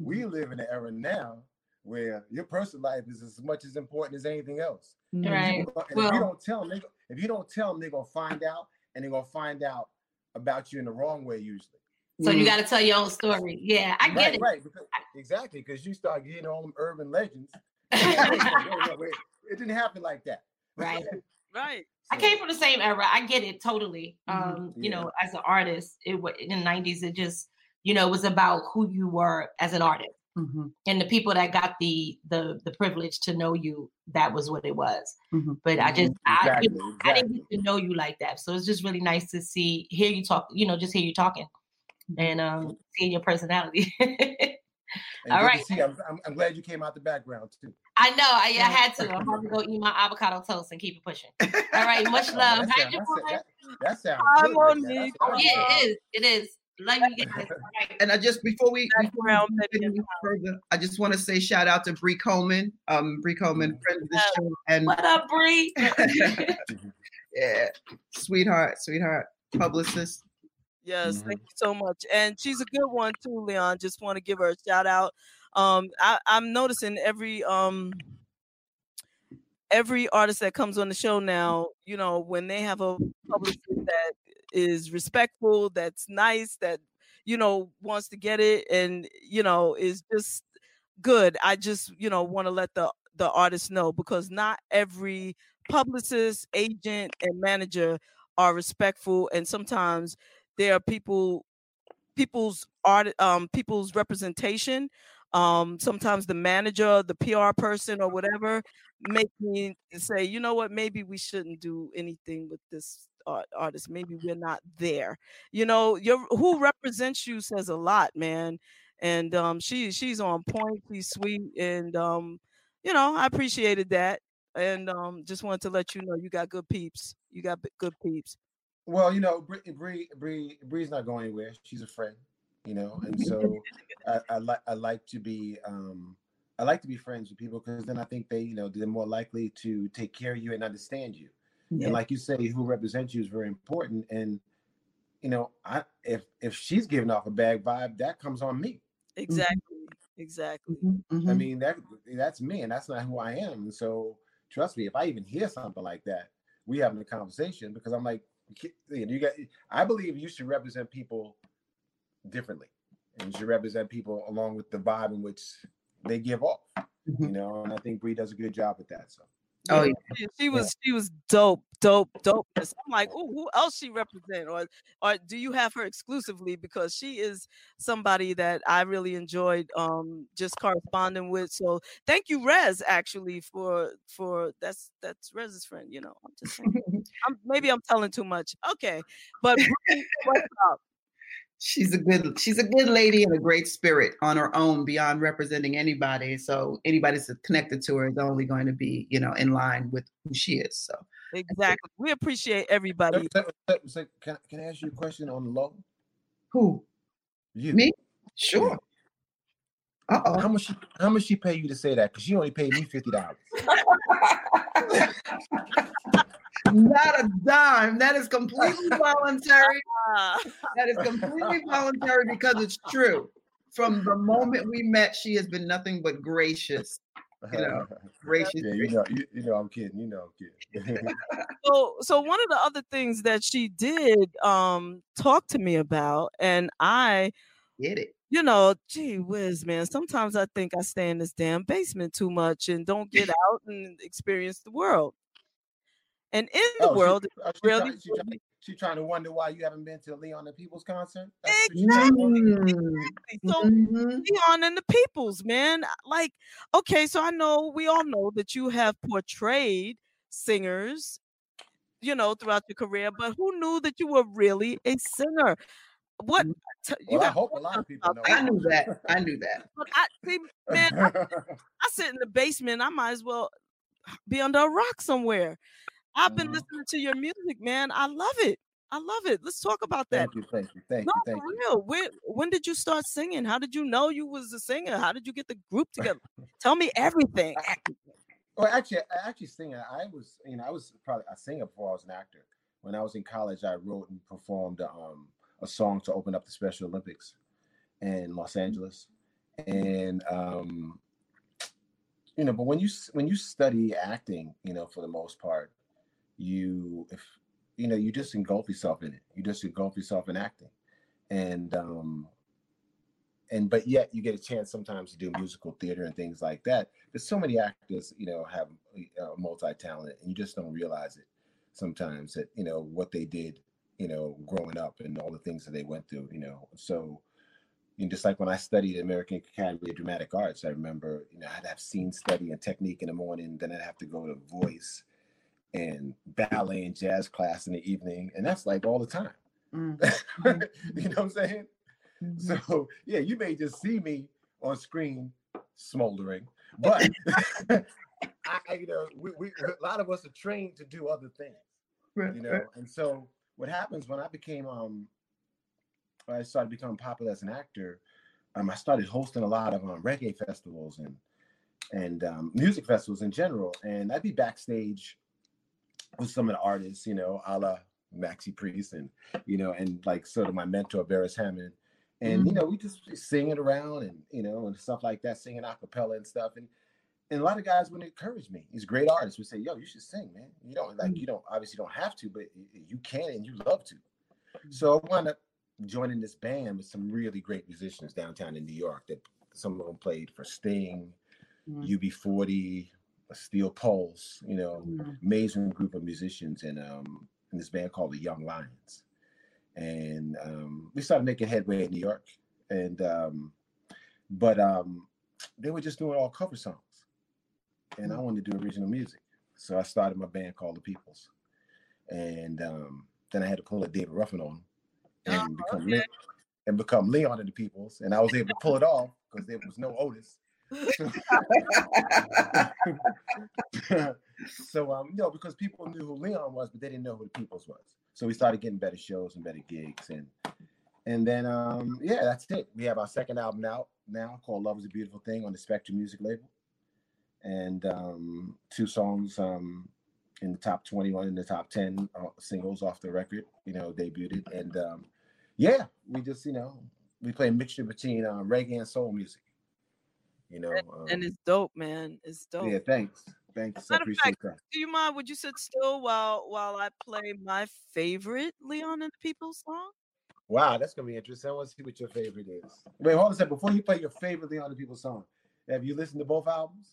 we live in an era now where your personal life is as much as important as anything else. Mm-hmm. Right. And if Well- you don't tell them, if you don't tell them, they're gonna find out, and they're gonna find out about you in the wrong way usually. So you got to tell your own story. Yeah, I get right, it. right, because, exactly, because you start getting all them urban legends. It didn't happen like that. Right. Right. I came from the same era. I get it totally. Mhm. Um, you Yeah. know, as an artist, it wa- in the '90s, it just, you know, it was about who you were as an artist, Mhm. and the people that got the the the privilege to know you. That was what it was. Mhm. But I just, I, you Exactly, I didn't get to know you like that. So it's just really nice to see, hear you talk. You know, just hear you talking, and um, seeing your personality. And All good to right. see. I'm, I'm, I'm glad you came out the background too. I know, I, I had to. I'm going to go eat my avocado toast and keep it pushing. All right, much love. that, Hey, sound, that, that, that sounds I'm good. right on there. me. That's what Yeah, saying. it is. It is. Love you guys. All right. And I just before we, before we Background, get baby. any further, I just want to say shout out to Bree Coleman, um, Bree Coleman, friend of the show, and What up, Bree? yeah, sweetheart, sweetheart, publicist. Yes, Mhm. thank you so much. And she's a good one too, Leon. Just want to give her a shout out. Um, I, I'm noticing every um every artist that comes on the show now, you know, when they have a publicist that is respectful, that's nice, that you know wants to get it, and you know is just good. I just you know want to let the the artist know because not every publicist, agent, and manager are respectful, and sometimes there are people people's art um people's representation um sometimes the manager the pr person or whatever make me say you know what? Maybe we shouldn't do anything with this art, artist. Maybe we're not there. You know your who represents you says a lot man and um she she's on point she's sweet and um you know i appreciated that and um just wanted to let you know you got good peeps. You got good peeps Well, you know, Bree, Bree, Bree, Bree's not going anywhere. She's a friend, you know, and so I, I like I like to be um I like to be friends with people because then I think they, you know, they're more likely to take care of you and understand you. Yeah. And like you say, who represents you is very important. And you know, I if if she's giving off a bad vibe, that comes on me. exactly exactly I Mhm. mean, that that's me, and that's not who I am. And so, trust me, if I even hear something like that, we having a conversation because I'm like, ki- you you got. I believe you should represent people differently, and you should represent people along with the vibe in which they give off. You Mhm. know, and I think Bree does a good job at that. So, Oh, Yeah, she, she was she was dope, dope, dope. I'm like, oh, who else she represent, or or do you have her exclusively? Because she is somebody that I really enjoyed um just corresponding with. So thank you, Rez, actually, for for that's that's Rez's friend. You know, I'm just saying. I'm, maybe I'm telling too much. Okay, but what's up? She's a good she's a good lady and a great spirit on her own beyond representing anybody so anybody that's connected to her is only going to be you know in line with who she is so Exactly. We appreciate everybody. can, can I ask you a question on the low? who You, me sure How uh-oh How much? She, how much she pay you to say that? Because she only paid me fifty dollars. not a dime. That is completely voluntary. Ah, that is completely voluntary because it's true. From the moment we met she has been nothing but gracious You know, gracious. Yeah, you know, you, you know, I'm kidding. You know, I'm kidding. so so one of the other things that she did um talk to me about and i get it. you know gee whiz man sometimes i think i stay in this damn basement too much and don't get out and experience the world and in the Oh, she- world oh, she really try- she, try- she trying to wonder why you haven't been to Leon and People's concert. That's what she trying to wonder? Exactly. so Mhm. Leon and the peoples, man. Like, okay, so I know we all know that you have portrayed singers, you know, throughout your career, but who knew that you were really a singer? What t- you Well, I hope a lot of people know. I knew that. I knew that. but I see, man, I, I sit in the basement. I might as well be under a rock somewhere. I've been Mhm. listening to your music, man. I love it. I love it. Let's talk about that. thank you, thank you, thank No, you, for thank you. real. When when did you start singing? How did you know you was a singer? How did you get the group together? Tell me everything. Well, actually, I actually sing. I was, you know, I was probably a singer before I was an actor. When I was in college, I wrote and performed um, a song to open up the Special Olympics in Los Angeles, and um, you know, but when you when you study acting, you know, for the most part, you if you know, you just engulf yourself in it. You just engulf yourself in acting, and um, and but yet you get a chance sometimes to do musical theater and things like that. There's so many actors, you know, have uh, multi-talent and you just don't realize it sometimes that you know what they did, you know, growing up and all the things that they went through, you know. So, and just like when I studied American Academy of Dramatic Arts, I remember, you know, I'd have scene study and technique in the morning, then I'd have to go to voice and ballet and jazz class in the evening, and that's like all the time. Mm, you know what I'm saying? mhm. So yeah, you may just see me on screen smoldering, but I, you know, we, we a lot of us are trained to do other things, Right, you know. right. And so what happens when I became um, when I started becoming popular as an actor, um, I started hosting a lot of um, reggae festivals and and um, music festivals in general, and I'd be backstage with some of the artists, you know, a la Maxi Priest and you know, and like sort of my mentor Beres Hammond. And you mm-hmm. know, we just sing it around and you know, and stuff like that, singing a cappella and stuff. And and a lot of guys would encourage me. These great artists would say, "Yo, you should sing, man. You don't like, mm. you don't obviously don't have to, but you can and you love to." Mm. So I wound up joining this band with some really great musicians downtown in New York. That some of them played for Sting, Mm. UB40, Steel Pulse. You know, Mm. amazing group of musicians and um in this band called the Young Lions. And um, we started making headway in New York. And um, but um, they were just doing all cover songs. And I wanted to do original music. So I started my band called the Peoples. And um, then I had to pull a David Ruffin on and Oh, become okay. And become Leon of the Peoples. And I was able to pull it off because there was no Otis. So um, you because people knew who Leon was, but they didn't know who the Peoples was. So we started getting better shows and better gigs, and and then um, yeah, that's it. We have our second album out now called "Love Is a Beautiful Thing" on the Spectrum Music label, and um, two songs um, in the top twenty-one in the top ten uh, singles off the record. You know, debuted, and um, yeah, we just you know we play a mixture between uh, reggae and soul music. You know, um, and it's dope, man. It's dope. yeah, thanks. Thanks. I appreciate fact, that. Do you mind? Would you sit still while while I play my favorite Leon and the People song? Wow, that's gonna be interesting. I want to see what your favorite is. Wait, hold on a second. Before you play your favorite Leon and the People song, have you listened to both albums?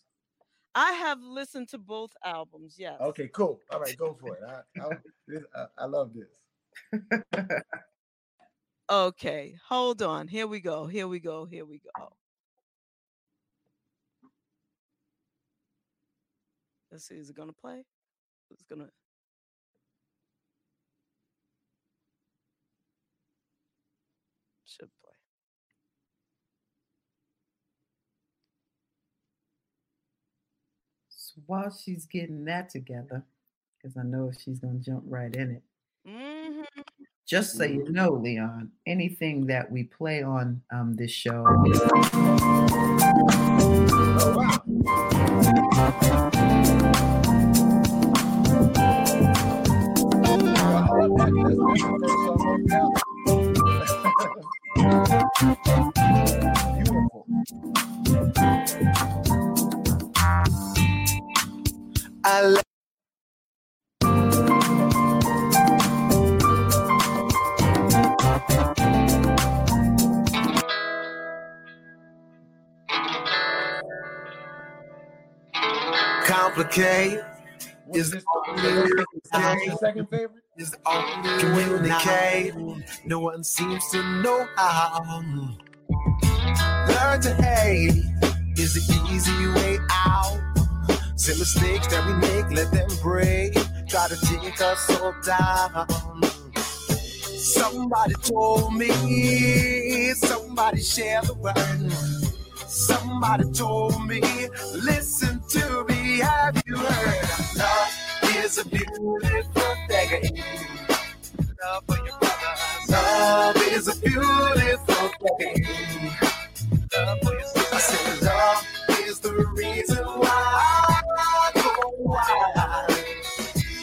I have listened to both albums. Yes. Okay, cool. All right, go for it. I, I, I love this. Okay. Hold on. Here we go. Here we go. Here we go. Let's see. Is it gonna play? It's gonna. Should play. So while she's getting that together, because I know she's gonna jump right in it. hmm Just so you know, Leon, anything that we play on um, this show, Oh wow. Beautiful. I Complicate Is this- only is this your second favorite? is the only communicate. No one seems to know how. Learn to hate is the easy way out. Till mistakes that we make, let them break. Try to take us all down. Somebody told me, somebody shared the word. Somebody told me, listen to me, have you heard? Love is a beautiful thing. Love for your brothers. Love is a beautiful thing. Love. I said love is the reason why I.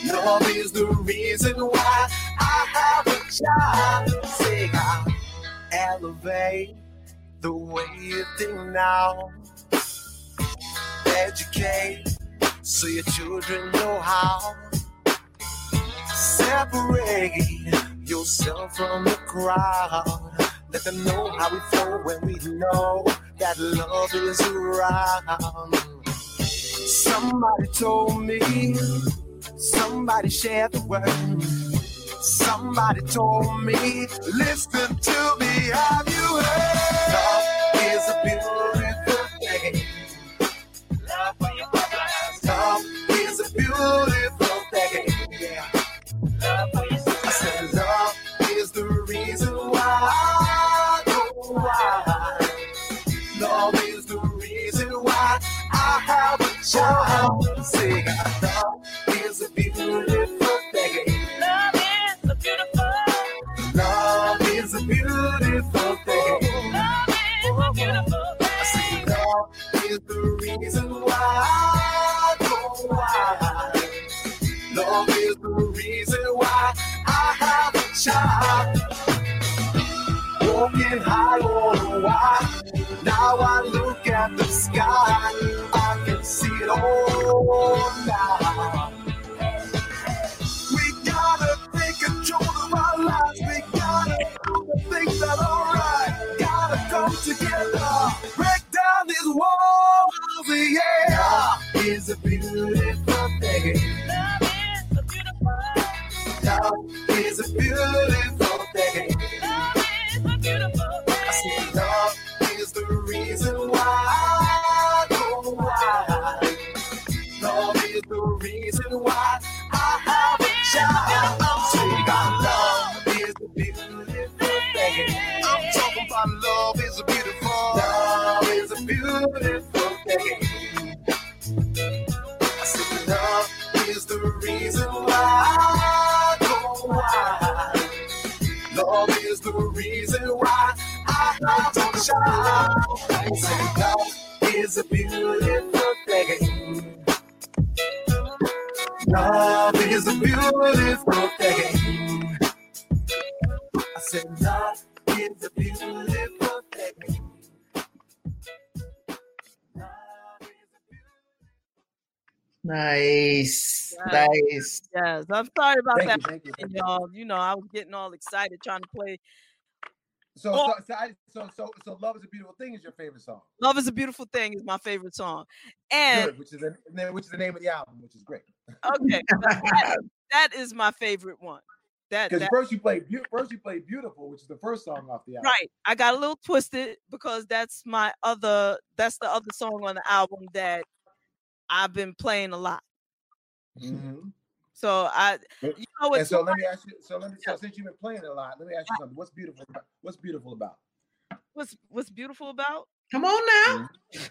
Love is the reason why I have a child. Say I elevate the way you think now. Educate so your children know how. Separate yourself from the crowd. Let them know how we feel when we know that love is around. Somebody told me, somebody shared the word. Somebody told me, listen to me, have you heard? I have a beautiful thing. Love is a beautiful. Love is a beautiful thing. Love is a beautiful. I say love is the reason why go wild. Love is the reason why I have a child. Walking high on now. We gotta take control of our lives. We gotta the things. Gotta come together. Break down these walls. Yeah, child. I say love is a beautiful thing. Love is a beautiful thing. I said love is a beautiful thing. Love Nice, Yes. nice. Yes, I'm sorry about Thank that, you. thank you. y'all. You know, I was getting all excited trying to play So, Oh. so, so, I, so, so, so, "Love Is a Beautiful Thing" is your favorite song, "Love Is a Beautiful Thing" is my favorite song, and Good, which is the, which is the name of the album, which is great. okay, that, that is my favorite one. That, Because first you played first you played "Beautiful," which is the first song off the album. right. I got a little twisted because that's my other. That's the other song on the album that I've been playing a lot. Mhm. So I, you know, And so let me ask you. So let me. So Yeah. since you've been playing a lot, let me ask you something. What's beautiful? About, what's beautiful about? what's what's beautiful about Come on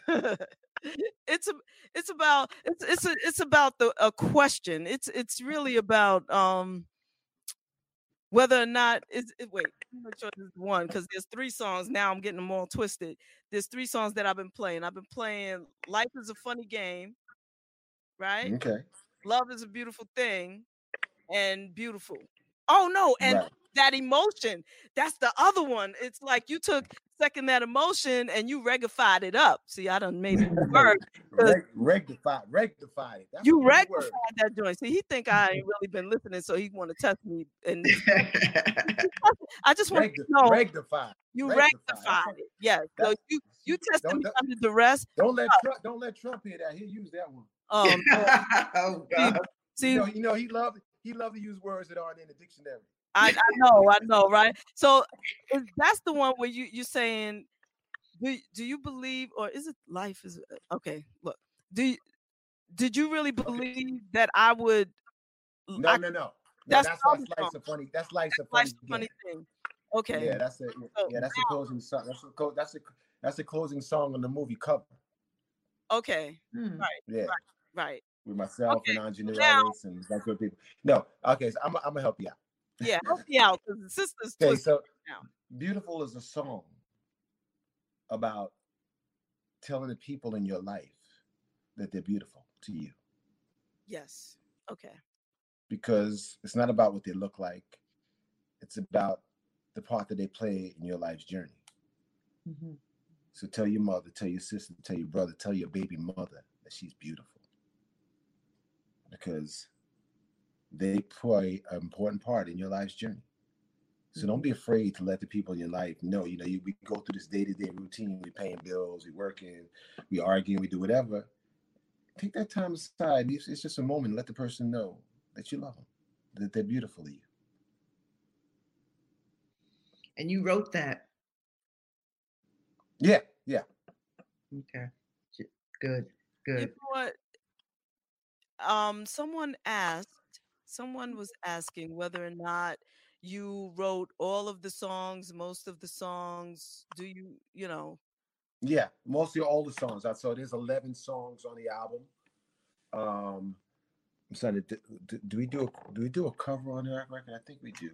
now. it's a, it's about it's it's a, it's about the a question. It's it's really about um whether or not is it, wait let me make sure this is one because there's three songs now. I'm getting them all twisted. There's three songs that I've been playing. I've been playing "Life Is a Funny Game," right? Okay. "Love Is a Beautiful Thing," and "Beautiful." Oh no, and Right. that emotion. That's the other one. It's like you took second that emotion and you regified it up. See, I done made it work. Reg- rectified, rectified it. That's You word. rectified that joint. See, he think I ain't really been listening, so he want to test me. And I just want Recti- to know rectified. you rectified. Rectified it. Yes. So you you tested me under duress. Don't let Trump, don't let Trump hear that. He'll use that one. Um, oh God. see, You know, you know he loved he loved to use words that aren't in the dictionary. I, I know, I know, right? So is, that's the one where you you're saying, do do you believe, or is it life is uh, okay? Look, do you, did you really believe that I would? No, I- no, no. no that's that's, other life's a funny. That's life's a funny. funny thing. Okay. Yeah, that's a yeah, that's a closing song. That's a that's a that's a closing song on the movie cover. Okay. Hmm. Yeah, Right. With myself Okay, and now- and that good people. No, okay, so I'm I'm gonna help you out. Yeah. Help me out because the sisters Okay, so now. beautiful is a song about telling the people in your life that they're beautiful to you Yes. Okay. because it's not about what they look like. It's about the part that they play in your life's journey. Mhm. So tell your mother, tell your sister, tell your brother, tell your baby mother that she's beautiful. Because they play an important part in your life's journey. So don't mm-hmm. be afraid to let the people in your life know. You know, you, we go through this day-to-day routine. We paying bills, we working, we arguing, we do whatever. Take that time aside. It's, it's just a moment. Let the person know that you love them, that they're beautiful to you. And you wrote that. Yeah, yeah. Okay. J- Good. You Good. know what? Um, someone asked, someone was asking whether or not you wrote all of the songs, most of the songs. Do you, you know? Yeah, mostly all the songs. I so there's 11 songs on the album. Um, I'm sorry. Do, do, do we do a do we do a cover on that record? I think we do.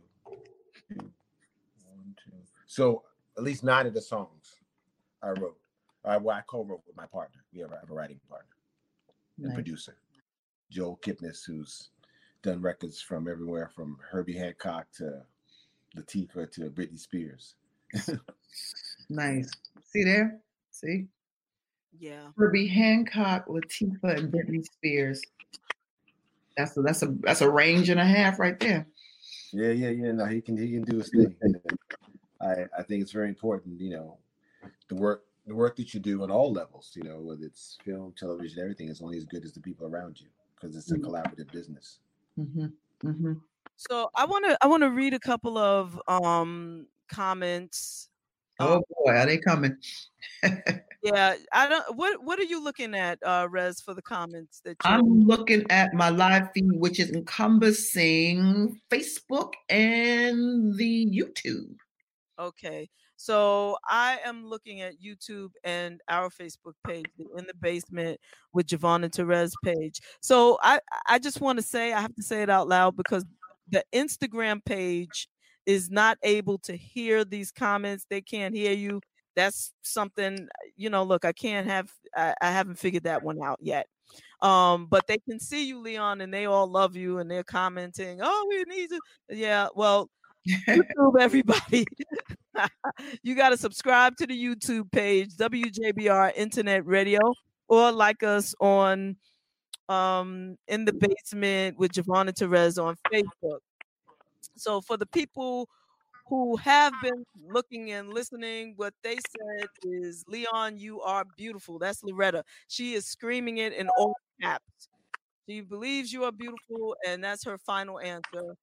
One, two. So at least nine of the songs I wrote. I well, I co-wrote with my partner. We have a, have a writing partner and Nice. producer, Joel Kipnis, who's done records from everywhere from Herbie Hancock to Latifah to Britney Spears. Nice. See there? See? Yeah. Herbie Hancock, Latifah, and Britney Spears. That's a that's a that's a range and a half right there. Yeah, yeah, yeah. No, he can he can do his thing. I I think it's very important, you know, the work the work that you do on all levels, you know, whether it's film, television, everything is only as good as the people around you because it's a Mhm. collaborative business. Mm-hmm. Mm-hmm. So I want to I want to read a couple of um comments. Oh boy, are they coming? Yeah, I don't. What What are you looking at, uh, Res, for the comments that you? I'm looking at my live feed, which is encompassing Facebook and the YouTube. Okay. So I am looking at YouTube and our Facebook page, the In the Basement with JaVonne and Terez page. So I I just want to say I have to say it out loud because the Instagram page is not able to hear these comments. They can't hear you. That's something you know. Look, I can't have. I, I haven't figured that one out yet. Um, but they can see you, Leon, and they all love you, and they're commenting. Oh, we need to. Yeah. Well, YouTube, everybody. you got to subscribe to the YouTube page, WJBR Internet Radio, or like us on um in the basement with and Terez on Facebook. So for the people who have been looking and listening, what they said is Leon, you are beautiful. That's Loretta. She is screaming it in all caps. She believes you are beautiful, and that's her final answer.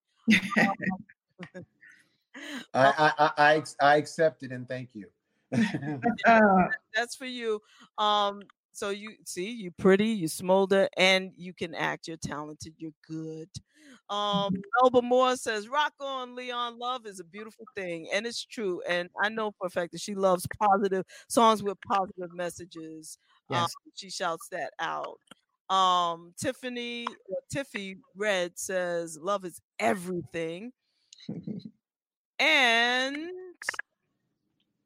I I I, I, I accept it and thank you. Uh, that's for you. Um, so you see, you pretty, you smolder, and you can act. You're talented. You're good. Um, Melba Moore says, "Rock on, Leon. Love is a beautiful thing, and it's true. And I know for a fact that she loves positive songs with positive messages. Um, Yes. she shouts that out." Um, Tiffany, or Tiffy Red says, "Love is everything." And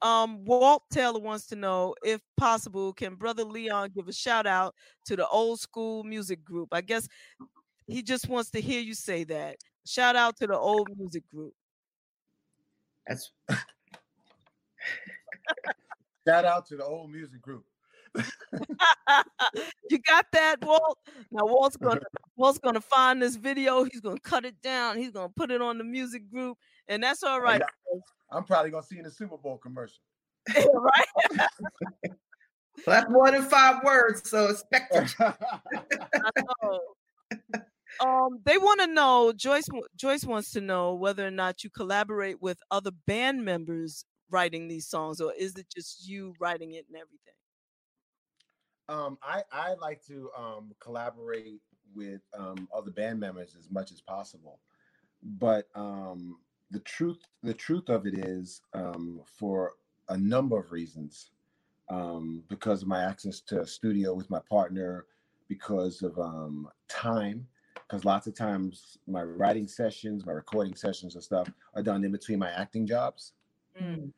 um, Walt Taylor wants to know if possible, can Brother Leon give a shout out to the old school music group? I guess he just wants to hear you say that. Shout out to the old music group. that's Shout out to the old music group. you got that, Walt? Now Walt's gonna Walt's gonna find this video. He's gonna cut it down. He's gonna put it on the music group, and that's all right. I'm probably gonna see in the Super Bowl commercial. right? well, that's more than five words, so expect it. Um, they want to know. Joyce Joyce wants to know whether or not you collaborate with other band members writing these songs, or is it just you writing it and everything? Um, I I like to um collaborate with um other band members as much as possible, but um the truth the truth of it is um for a number of reasons, um because of my access to a studio with my partner, because of um time, because lots of times my writing sessions, my recording sessions and stuff are done in between my acting jobs Mm.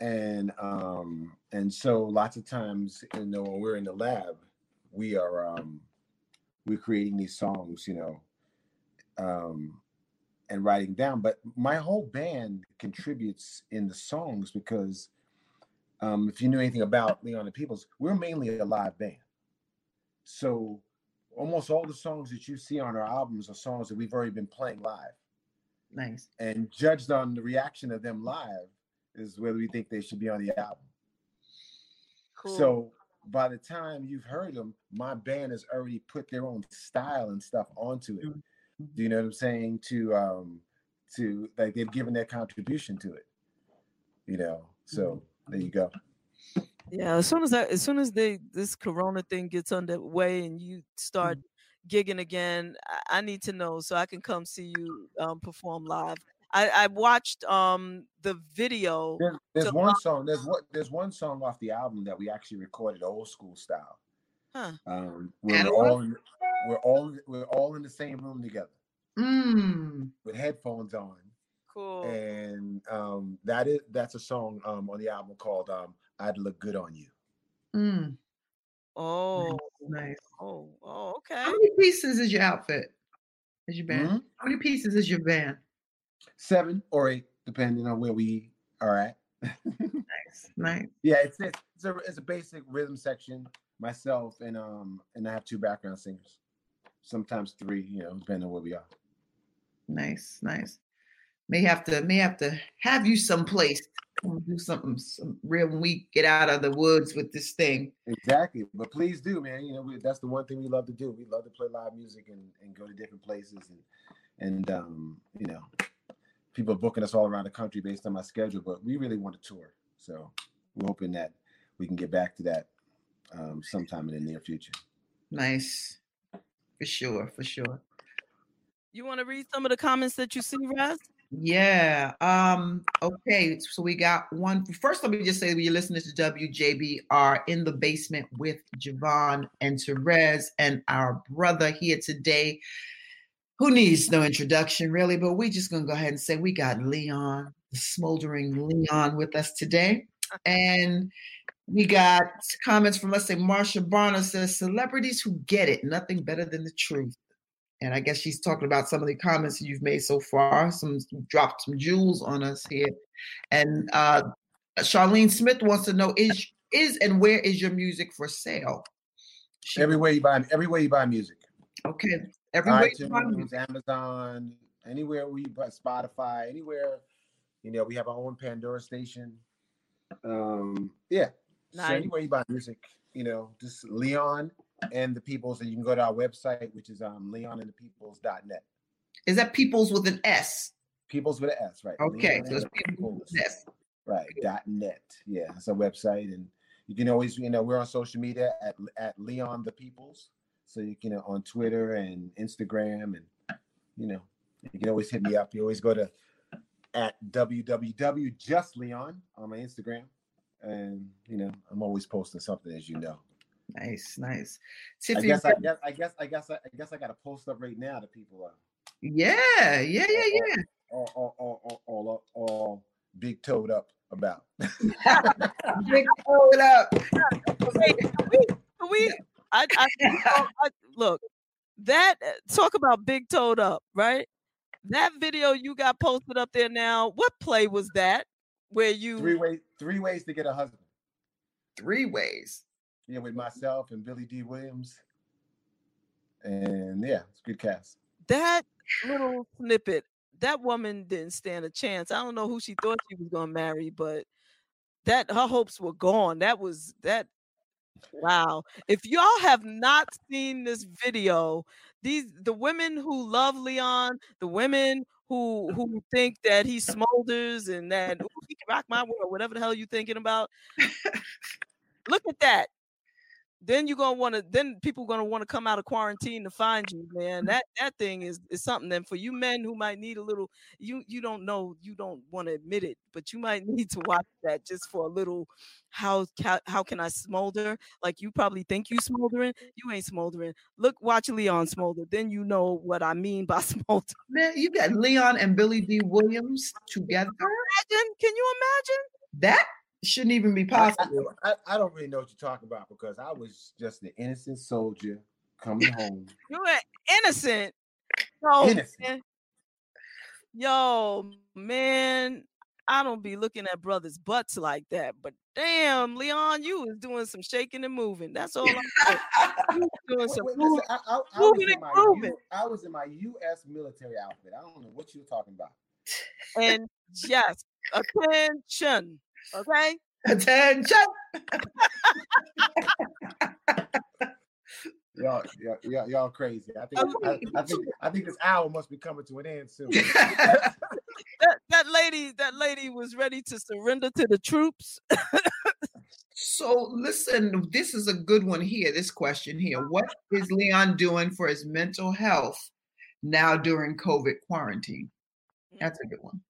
and um and so lots of times you know when we're in the lab we are um we're creating these songs you know um and writing down but my whole band contributes in the songs because um if you knew anything about leon and peoples we're mainly a live band so almost all the songs that you see on our albums are songs that we've already been playing live Nice. and judged on the reaction of them live is whether we think they should be on the album Cool. so by the time you've heard them, my band has already put their own style and stuff onto it. Mhm. Do you know what I'm saying? To um to like they've given their contribution to it. You know, so there you go. Yeah, as soon as that, as soon as they this Corona thing gets underway and you start gigging again, I, I need to know so I can come see you um, perform live. I, I watched um the video. There's, there's So- one song. There's what there's one song off the album that we actually recorded old school style. Huh. Um, where we're all in, we're all we're all in the same room together Mm. with headphones on. Cool. and um that is that's a song um on the album called um I'd Look Good on You. Mm. Oh, Nice. oh, oh, okay. How many pieces is your outfit? Is your band? Mhm. How many pieces is your band? Seven or eight, depending on where we are at. Nice. Nice. yeah, it's it's it's a it's a basic rhythm section. Myself and um and I have two background singers, sometimes three, you know, depending on where we are. Nice. Nice. May have to may have to have you someplace. Do something some real when we get out of the woods with this thing. Exactly, but please do, man. You know, we, that's the one thing we love to do. We love to play live music and, and go to different places and and um, you know, people are booking us all around the country based on my schedule, but we really want to tour. So we're hoping that we can get back to that um, sometime in the near future. Nice. For sure, for sure. You want to read some of the comments that you see, Raz? Yeah. Um, okay. So we got one. First, let me just say you're listening to WJBR in the basement with JaVonne and Terez and our brother here today, who needs no introduction, really, but we're just gonna go ahead and say we got Leon, the smoldering Leon, with us today. And we got comments from let's say Marsha Barner says celebrities who get it, nothing better than the truth. And I guess she's talking about some of the comments you've made so far. Some dropped some jewels on us here. And uh, Charlene Smith wants to know is is and where is your music for sale? She- Everywhere you buy everywhere you buy music. okay, everywhere. iTunes. Amazon, anywhere we buy Spotify, anywhere. You know, we have our own Pandora station. Um, yeah. So anywhere you buy music, you know, just Leon and the Peoples, and you can go to our website, which is um leonandthepeoples.net. Is that people's with an S? Peoples with an S, right? Okay, Leon so it's people's with S. right? Dot net. Yeah, it's a website, and you can always, you know, we're on social media at at Leon the Peoples. So you can uh, on Twitter and Instagram, and you know, you can always hit me up. You always go to at www just on my Instagram, and you know, I'm always posting something, as you know. Nice, nice. I guess, I guess, I guess, I guess, I guess, I got to post up right now that people are yeah, yeah, yeah, yeah. all, all, all, all, all, all big toed up about. Big pull it up. Wait, can we, we I, I, oh, I look that uh, talk about big toed up, right? That video you got posted up there now. What play was that? Where you three ways, three ways to get a husband. Three ways. Yeah, with myself and Billy Dee Williams. And yeah, it's a good cast. that little snippet, that woman didn't stand a chance. I don't know who she thought she was gonna marry, but that her hopes were gone. That was that. Wow. If y'all have not seen this video, these the women who love Leon, the women who who think that he smolders and that "Ooh, he can rock my world, whatever the hell you thinking about. Look at that. Then you're gonna want to then people gonna want to come out of quarantine to find you man. That that thing is is something then for you men who might need a little you you don't know you don't want to admit it but you might need to watch that just for a little how how, how can i smolder? Like you probably think you smoldering you ain't smoldering. Look watch leon smolder then you know what i mean by smolder Man, you got Leon and Billy Dee Williams together. imagine? Can you imagine? That shouldn't even be possible. I, I don't really know what you're talking about because I was just an innocent soldier coming home. you were innocent no Innocent. man. Yo, man, I don't be looking at brothers' butts like that. But damn, Leon, you was doing some shaking and moving. That's all I'm saying. Doing Wait, some wait, moving. listen, I, I, I, moving was in and my. U, I was in my U.S. military outfit. I don't know what you're talking about. And yes, attention. Okay. Attention. Y'all, y'all, y'all, y'all crazy. I think, I, I think, I think this hour must be coming to an end soon. That, that lady, that lady was ready to surrender to the troops. So listen, this is a good one here. This question here. What is Leon doing for his mental health now during COVID quarantine? That's a good one.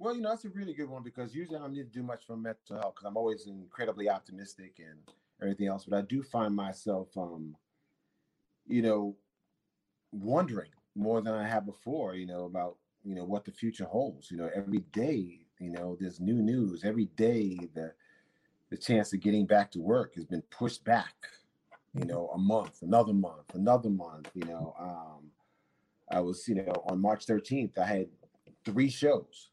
Well, you know, that's a really good one because usually I don't need to do much for mental health because I'm always incredibly optimistic and everything else. But I do find myself, um, you know, wondering more than I have before, you know, about, you know, what the future holds. You know, every day, you know, there's new news. Every day, the the chance of getting back to work has been pushed back, you know, a month, another month, another month, you know. Um, I was, you know, on March 13th, I had three shows.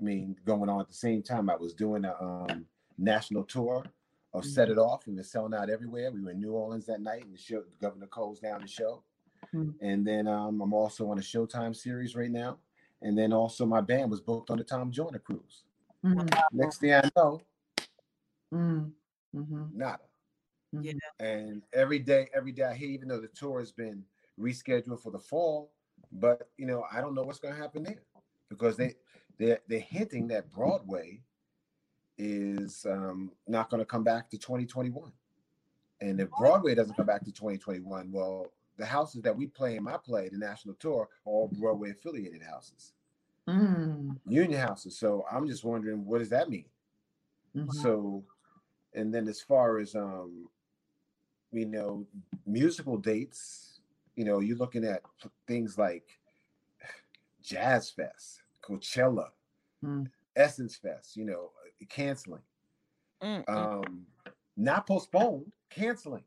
I mean, going on at the same time. I was doing a um, national tour of Set It Off. We were selling out everywhere. We were in New Orleans that night, and the show, Governor closed down the show. Hmm. And then um, I'm also on a Showtime series right now. And then also my band was booked on the Tom Joyner cruise. Mhm, Next thing I know, mhm, mhm, nada. Yeah. mhm. And every day, every day I hear, even though the tour has been rescheduled for the fall, but you know, I don't know what's going to happen there because they they're they're hinting that Broadway is um, not going to come back to 2021. And if Broadway doesn't come back to 2021, well, the houses that we play in my play, the national tour, are all Broadway affiliated houses, Mm, union houses. So I'm just wondering, what does that mean? mhm. So, and then as far as um, you know, musical dates, you know, you're looking at things like Jazz Fest, Coachella, Mm. Essence Fest, you know, uh, canceling, Mm, mm. um, not postponed, canceling,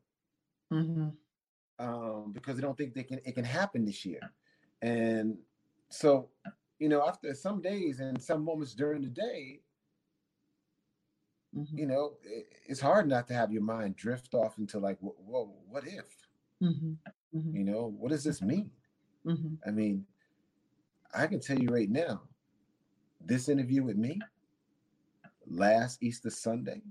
Mhm. um, because they don't think they can it can happen this year, and so you know, after some days and some moments during the day, Mhm. you know, it, it's hard not to have your mind drift off into like, whoa, whoa what if? Mhm. Mhm. You know, what does this mean? Mhm. I mean, I can tell you right now, this interview with me last Easter Sunday,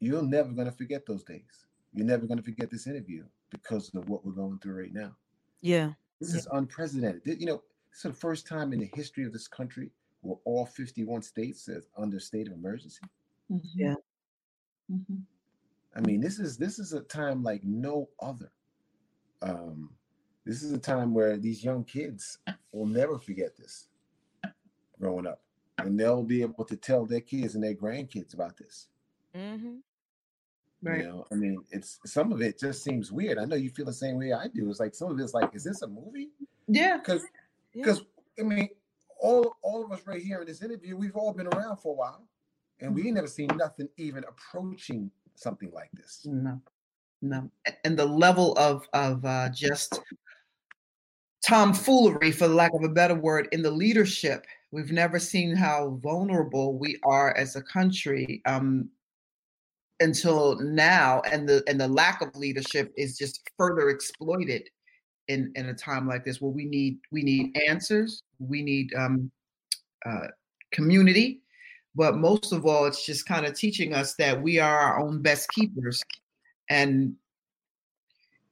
you're never going to forget those days. You're never going to forget this interview because of what we're going through right now. Yeah. This is unprecedented. You know, this is the first time in the history of this country where all 51 states is under state of emergency. Mhm. Yeah. Mhm. I mean, this is this is a time like no other. Um, this is a time where these young kids will never forget this growing up, and they'll be able to tell their kids and their grandkids about this. Mm-hmm. Right. You know, I mean, it's some of it just seems weird. I know you feel the same way I do. It's like some of it's like, is this a movie? Yeah. Because Yeah. because I mean, all all of us right here in this interview, we've all been around for a while, and we ain't never seen nothing even approaching something like this. No, no. And the level of of uh, just tomfoolery, for lack of a better word, in the leadership. We've never seen how vulnerable we are as a country um, until now, and the and the lack of leadership is just further exploited in in a time like this, where we need we need answers, we need um, uh, community, but most of all, it's just kind of teaching us that we are our own best keepers, and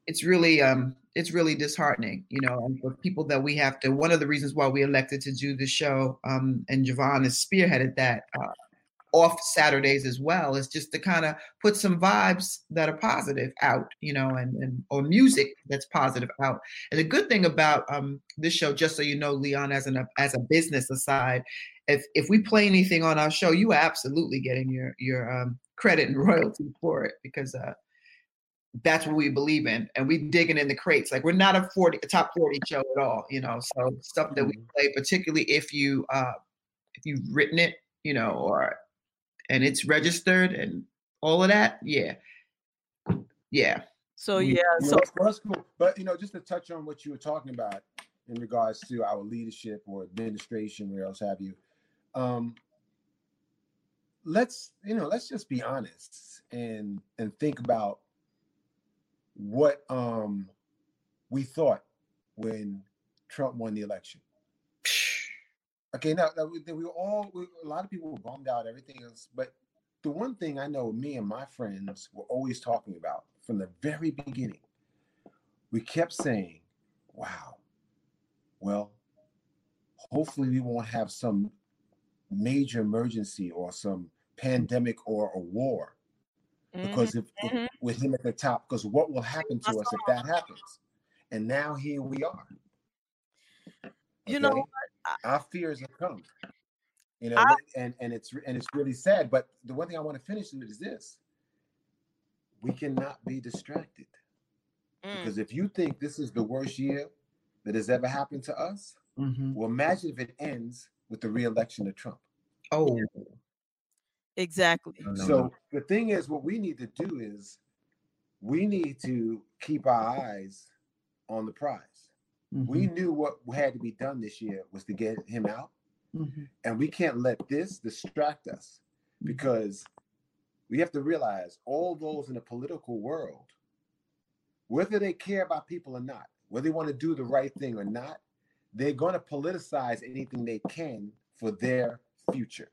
it's really um it's really disheartening, you know, and for people that we have to. One of the reasons why we elected to do the show, um, and JaVonne has spearheaded that, uh, off Saturdays as well. Is just to kind of put some vibes that are positive out, you know, and, and or music that's positive out. And the good thing about um, this show, just so you know, Leon, as an as a business aside, if if we play anything on our show, you are absolutely getting your your um, credit and royalty for it because uh, that's what we believe in and we digging in the crates like we're not a 40 a top 40 show at all you know so stuff that we Mhm. play particularly if you uh if you've written it you know or and it's registered and all of that yeah yeah So yeah, you so know, well, that's cool. But you know, just to touch on what you were talking about in regards to our leadership or administration or else have you, um, let's you know, let's just be honest and and think about what um we thought when Trump won the election. Okay, now, we, we were all we, a lot of people were bummed out, everything else, but the one thing I know me and my friends were always talking about from the very beginning, we kept saying, Wow, well, hopefully we won't have some major emergency or some pandemic or a war. Because if, if- mhm. with him at the top, because what will happen to us if that happens? And now here we are. You know what? Our fears have come. You know, I- and and it's and it's really sad. But the one thing I want to finish with is this: we cannot be distracted Mm. because if you think this is the worst year that has ever happened to us, Mhm. well, imagine if it ends with the re-election of Trump. oh exactly. no, no, so the thing is, what we need to do is we need to keep our eyes on the prize. We Mhm. knew what had to be done this year was to get him out. Mhm. and we can't let this distract us because we have to realize all those in the political world whether they care about people or not whether they want to do the right thing or not they're going to politicize anything they can for their future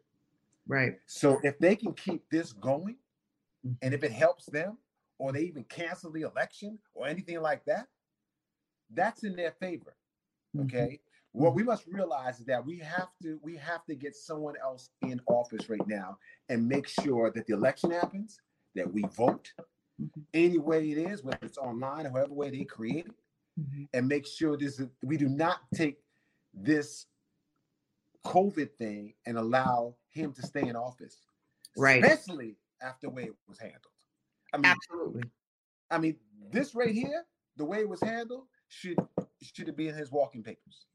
right so if they can keep this going and if it helps them or they even cancel the election or anything like that that's in their favor Mhm. okay what we must realize is that we have to we have to get someone else in office right now and make sure that the election happens that we vote Mhm. any way it is whether it's online or however way they create it Mhm. and make sure this is, we do not take this covid thing and allow him to stay in office Right. especially after the way it was handled i mean absolutely i mean this right here the way it was handled should should it be in his walking papers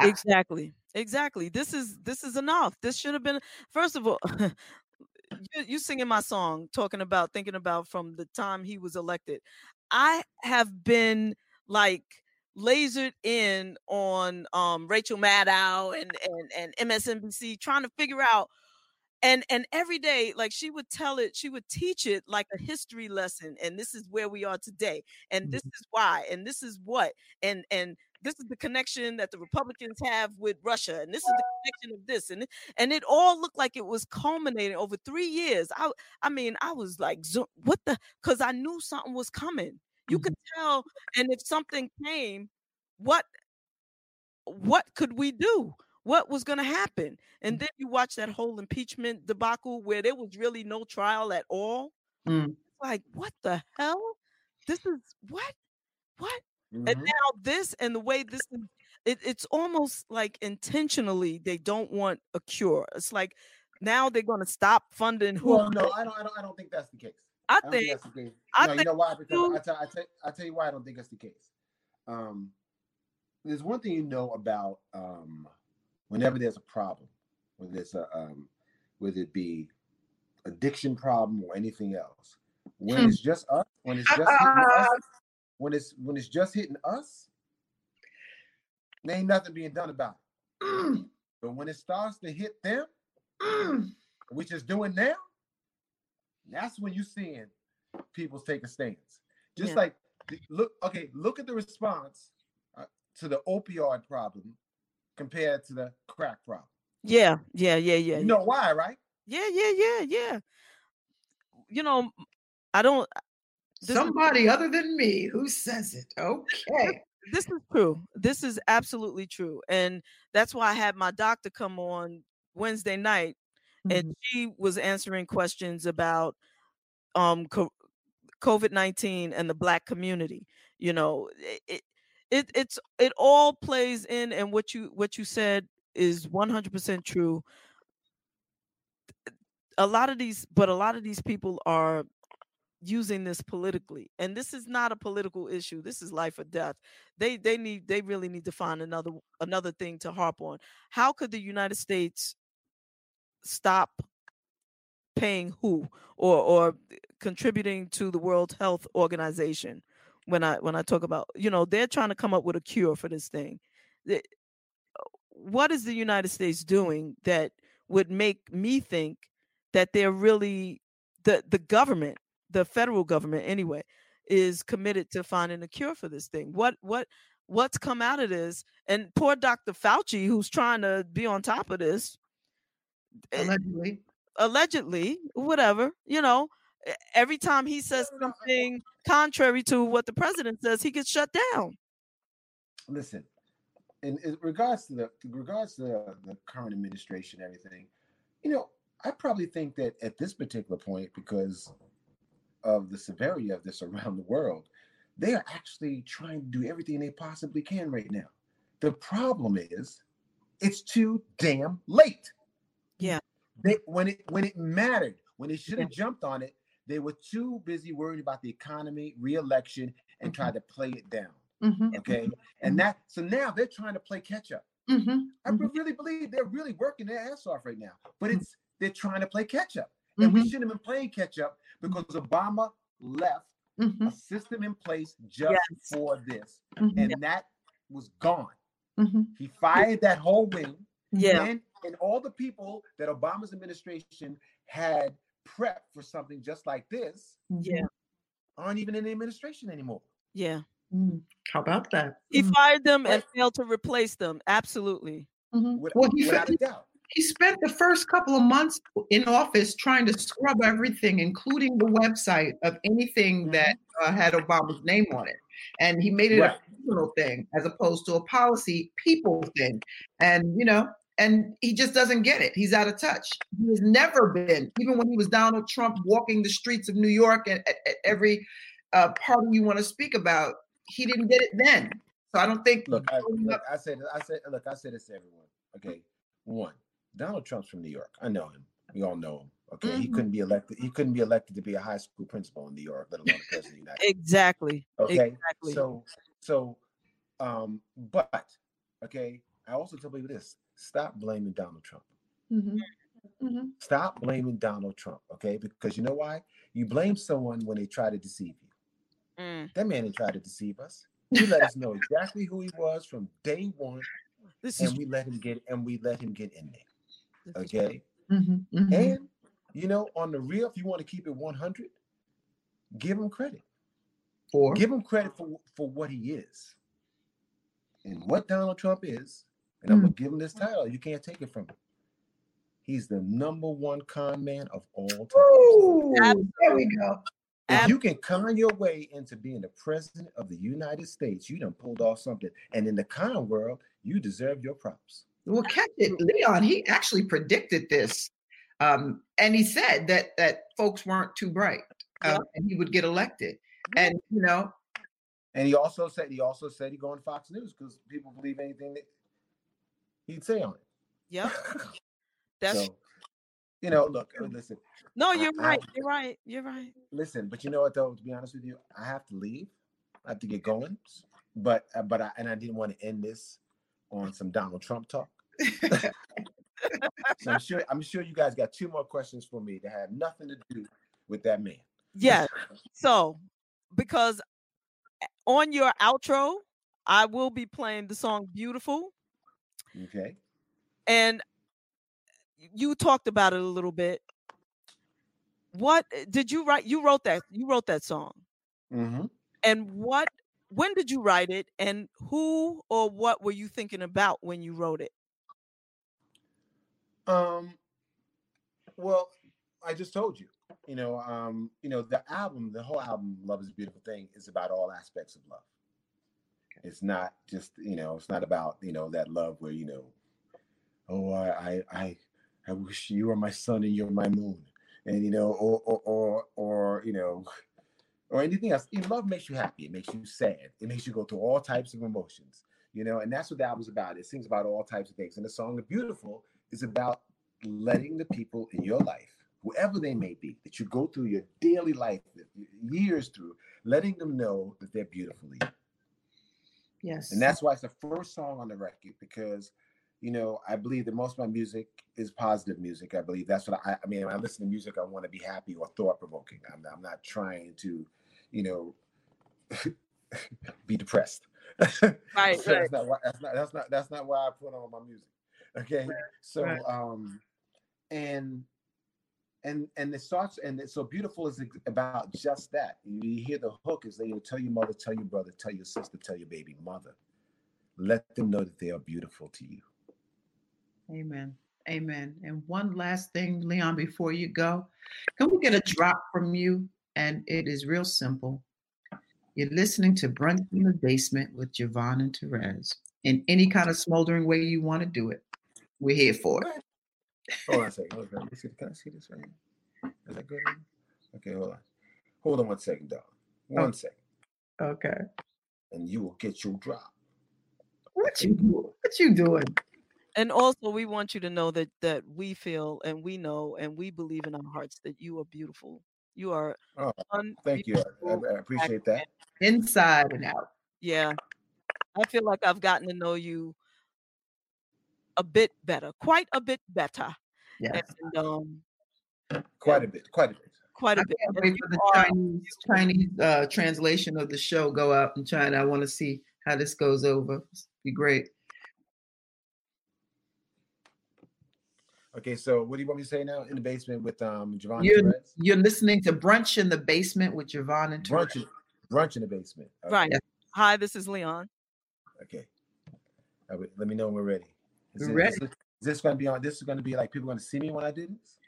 Exactly. Exactly. This is this is enough. This should have been first of all you, you singing my song talking about thinking about from the time he was elected. I have been like lasered in on um Rachel Maddow and and and MSNBC trying to figure out and and every day like she would tell it she would teach it like a history lesson and this is where we are today and this is why and this is what and and this is the connection that the republicans have with russia and this is the connection of this and and it all looked like it was culminating over three years. I i mean i was like what the because i knew something was coming you could tell and if something came what what could we do what was going to happen and then you watch that whole impeachment debacle where there was really no trial at all Mm. Like what the hell this is what what and Mhm. now this and the way this it, it's almost like intentionally they don't want a cure it's like now they're going to stop funding who Well, no, I don't, I don't. I don't think that's the case. I I think that's the case. I no, you think know why? Because you- I tell, I tell, I tell you why I don't think that's the case. Um, there's one thing you know about um, whenever there's a problem, whether it's a um, whether it be addiction problem or anything else, when Hmm. it's just us, when it's just hitting us, when it's when it's just hitting us, there ain't nothing being done about it. Mm, But when it starts to hit them, mm. which is doing now, that's when you're seeing people take a stance. Just Yeah. like look, okay, look at the response uh, to the opioid problem compared to the crack problem. yeah yeah yeah yeah You know why, right? yeah yeah yeah yeah you know i don't This is- somebody other than me who says it okay this is true. This is absolutely true. And that's why I had my doctor come on Wednesday night and she was answering questions about um COVID nineteen and the black community. You know, it, it it's it all plays in, and what you what you said is one hundred percent true. A lot of these, but a lot of these people are using this politically and this is not a political issue this is life or death they they need they really need to find another another thing to harp on how could the united states stop paying who or or contributing to the world health organization when i when i talk about you know they're trying to come up with a cure for this thing what is the united states doing that would make me think that they're really the the government the federal government anyway is committed to finding a cure for this thing. What what what's come out of this? And poor Dr. Fauci, who's trying to be on top of this, Eh, allegedly, allegedly, whatever, you know, every time he says something contrary to what the president says, he gets shut down. Listen, in, in regards to the in regards to the, the current administration, everything, you know, I probably think that at this particular point, because of the severity of this around the world, they are actually trying to do everything they possibly can right now. The problem is it's too damn late. They when it when it mattered, when they should have jumped on it, they were too busy worrying about the economy, re-election, and mm-hmm. tried to play it down. Mm-hmm. Okay. And mm-hmm. that so now they're trying to play catch up. Mm-hmm. I mm-hmm. really believe they're really working their ass off right now, but mm-hmm. it's they're trying to play catch up. And we shouldn't have been playing catch up because Obama left mm-hmm. a system in place just yes. for this, mm-hmm. and that was gone. Mm-hmm. He fired that whole wing. Yeah. And, and all the people that Obama's administration had prepped for something just like this yeah. aren't even in the administration anymore. Yeah. Mm. How about that? He mm. fired them and failed to replace them. Absolutely. Mm-hmm. well, he without a doubt he spent the first couple of months in office trying to scrub everything, including the website of anything mm-hmm. that uh, had Obama's name on it. And he made it right. a personal thing as opposed to a policy people thing. And, you know, and he just doesn't get it. He's out of touch. He has never been, even when he was Donald Trump walking the streets of New York at, at, at every uh, party you want to speak about, he didn't get it then. So I don't think. Look, I, look, I said, I said, look, I said this to everyone. Okay, one, Donald Trump's from New York. I know him. We all know him. Okay, mm-hmm. he couldn't be elected. He couldn't be elected to be a high school principal in New York, let alone president of the United States. Exactly. Okay. Exactly. So, so, um, but okay, I also tell people this: stop blaming Donald Trump. Mm-hmm. Mm-hmm. Stop blaming Donald Trump. Okay, because you know why? You blame someone when they try to deceive you. Mm. That man didn't try to deceive us. He let us know exactly who he was from day one, this and is- we let him get and we let him get in there. Okay. Mm-hmm, mm-hmm. And you know, on the real, if you want to keep it 100, give him credit. For give him credit for for what he is and what Donald Trump is. And I'm gonna mm. give him this title. You can't take it from him. He's the number one con man of all time. Ooh, there we go. If you can con your way into being the president of the United States, you done pulled off something. And in the con world, you deserve your props. Well, catch it, Leon. He actually predicted this, um, and he said that that folks weren't too bright, um, and he would get elected. And you know, and he also said he also said he go on Fox News because people believe anything that he'd say on it. Yep. That's so, you know, look, listen. No, you're I, right. I, you're right. You're right. Listen, but you know what though? To be honest with you, I have to leave. I have to get going. But uh, but I and I didn't want to end this on some Donald Trump talk. so I'm sure I'm sure you guys got two more questions for me that have nothing to do with that man. Yes. So because eh, on your outro, I will be playing the song Beautiful. Okay. And you talked about it a little bit. What eh, did you write? You wrote that. You wrote that song. Mm-hmm. And what? When did you write it? And who or what were you thinking about when you wrote it? Um, well, I just told you, you know, um, you know, the album, the whole album, "Love Is a Beautiful Thing," is about all aspects of love. It's not just, you know, it's not about, you know, that love where, you know, oh, I, I, I, wish you were my sun and you're my moon. And you know, or or or, or you know, or anything else. Love makes you happy. It makes you sad. It makes you go through all types of emotions. You know, and that's what that was about. It sings about all types of things. And the song "The Beautiful" is about letting the people in your life, whoever they may be, that you go through your daily life, years through, letting them know that they're beautifully. Yes. And that's why it's the first song on the record because, you know, I believe that most of my music is positive music. I believe that's what I, I mean. When I listen to music, I want to be happy or thought provoking. I'm, I'm not trying to, you know, be depressed. Right, right. That's not why. That's not. That's not. That's not why I put on my music. Okay. So, right. um, and and and it starts and it's so beautiful is about just that. You hear the hook is they tell your mother, tell your brother, tell your sister, tell your baby mother. Let them know that they are beautiful to you. Amen. Amen. And one last thing, Leon, before you go, can we get a drop from you? And it is real simple. You're listening to Brunch in the Basement with JaVonne and Terez in any kind of smoldering way you want to do it. We're here for it. Hold on a second. Hold on. Let me see. Can I see this right here? Is that good? Okay, hold on. Hold on one second, dog. One Okay. second, Okay. and you will get your drop. What you doing? What you doing? And also, we want you to know that that we feel and we know and we believe in our hearts that you are beautiful. You are. Oh, Thank you. I. I appreciate that. Inside and out. Yeah, I feel like I've gotten to know you a bit better, quite a bit better, Yes. and um, Quite a bit. Quite a bit. quite I a bit. can't wait for the are- Chinese Chinese uh, translation of the show go out in China. I want to see how this goes over. It's be great. Okay, so what do you want me to say now? In the basement with um JaVonne You're, you're listening to Brunch in the Basement with JaVonne and Terez. Brunch, in- brunch in the basement. Okay, Right. Hi, this is Leon. Okay. All right, let me know when we're ready. Is We're it- ready. Is, this- is this gonna be on? This is gonna be like people gonna see me when I do this?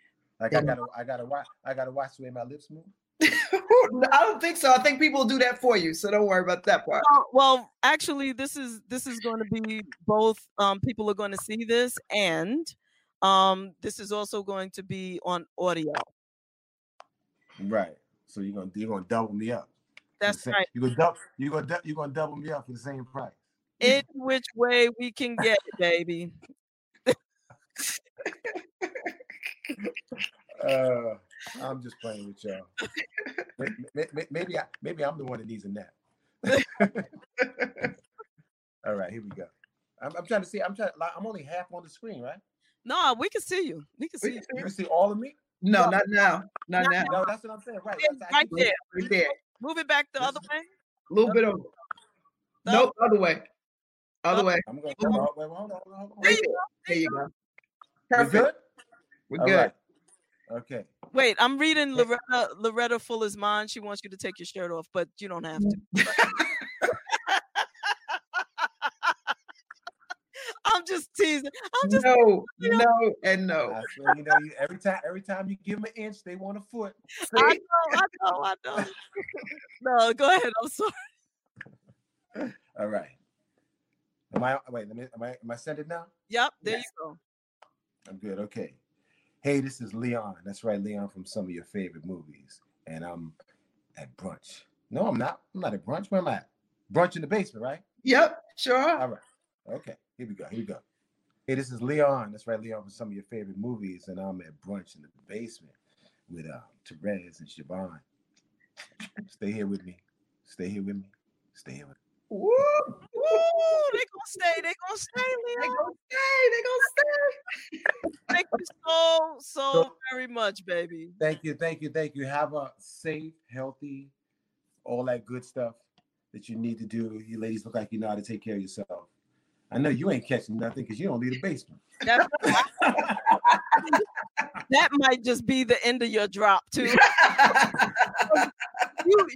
Like I gotta, I gotta watch, I gotta watch the way my lips move. I don't think so. I think people will do that for you. So don't worry about that part. Well, well, actually, this is this is going to be both. Um, people are going to see this, and um, this is also going to be on audio. Right. So you're gonna you're gonna double me up. That's same- right. You're gonna double you're gonna you're gonna double me up for the same price. Any which way we can get it, baby. Uh, I'm just playing with y'all. May- may- may- Maybe I maybe I'm the one that needs a nap. All right, here we go. I'm, I'm trying to see. I'm trying. Like, I'm only half on the screen, right? No, we can see you. We can see you. You can see all of me. No, not now. Not now. No, that's what I'm saying. Right. Yeah, that's- right can- there. Right there. Move it back the This other way. A little bit over. No. Nope, other way. Other Oh. way. I'm gonna. Come on. Hold, wait, hold on, hold on, hold on. There Right you there. There you go. We Perfect. good? We're good. right. Okay. Wait, I'm reading Yeah. Loretta Loretta Fuller's mind. She wants you to take your shirt off, but you don't have to. I'm just teasing. I'm just no, you know- no, and no. I swear, you know, you, every time, every time you give them an inch, they want a foot. I know, I know, I know. No, go ahead. I'm sorry. All right. Am I wait? Let me. Am I? Am I sending now? Yep, there Yes. you go. I'm good. Okay. Hey, this is Leon. That's right, Leon from some of your favorite movies, and I'm at brunch. No, I'm not. I'm not at brunch. Where am I at? Brunch in the basement, right? Yep, sure. All right. Okay. Here we go. Here we go. Hey, this is Leon. That's right, Leon from some of your favorite movies, and I'm at brunch in the basement with uh, Terez and JaVonne. Stay here with me. Stay here with me. Stay here with me. Woo, Ooh, they gonna stay. They gonna stay, They gonna stay. They gonna stay. Thank you so, so So- very much, baby. Thank you, thank you, thank you. Have a safe, healthy, all that good stuff that you need to do. You ladies look like you know how to take care of yourself. I know you ain't catching nothing because you don't leave the basement. That might just be the end of your drop too. You,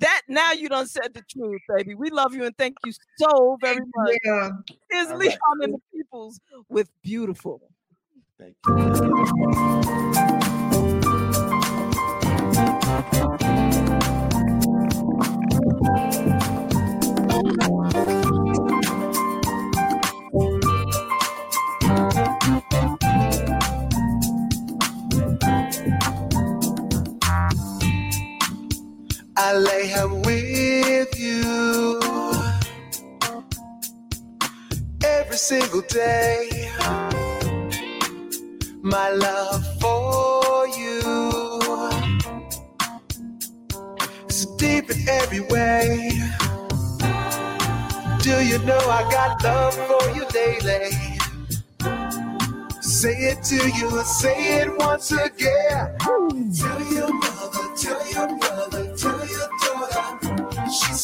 that now you done said the truth, baby. We love you and thank you so very much. Yeah. Here's All Leon right. and the Peoples with beautiful. Thank you. I lay him with you every single day. My love for you is deep in every way. Do you know I got love for you daily? Say it to you, say it once again. Tell your mother, tell your brother,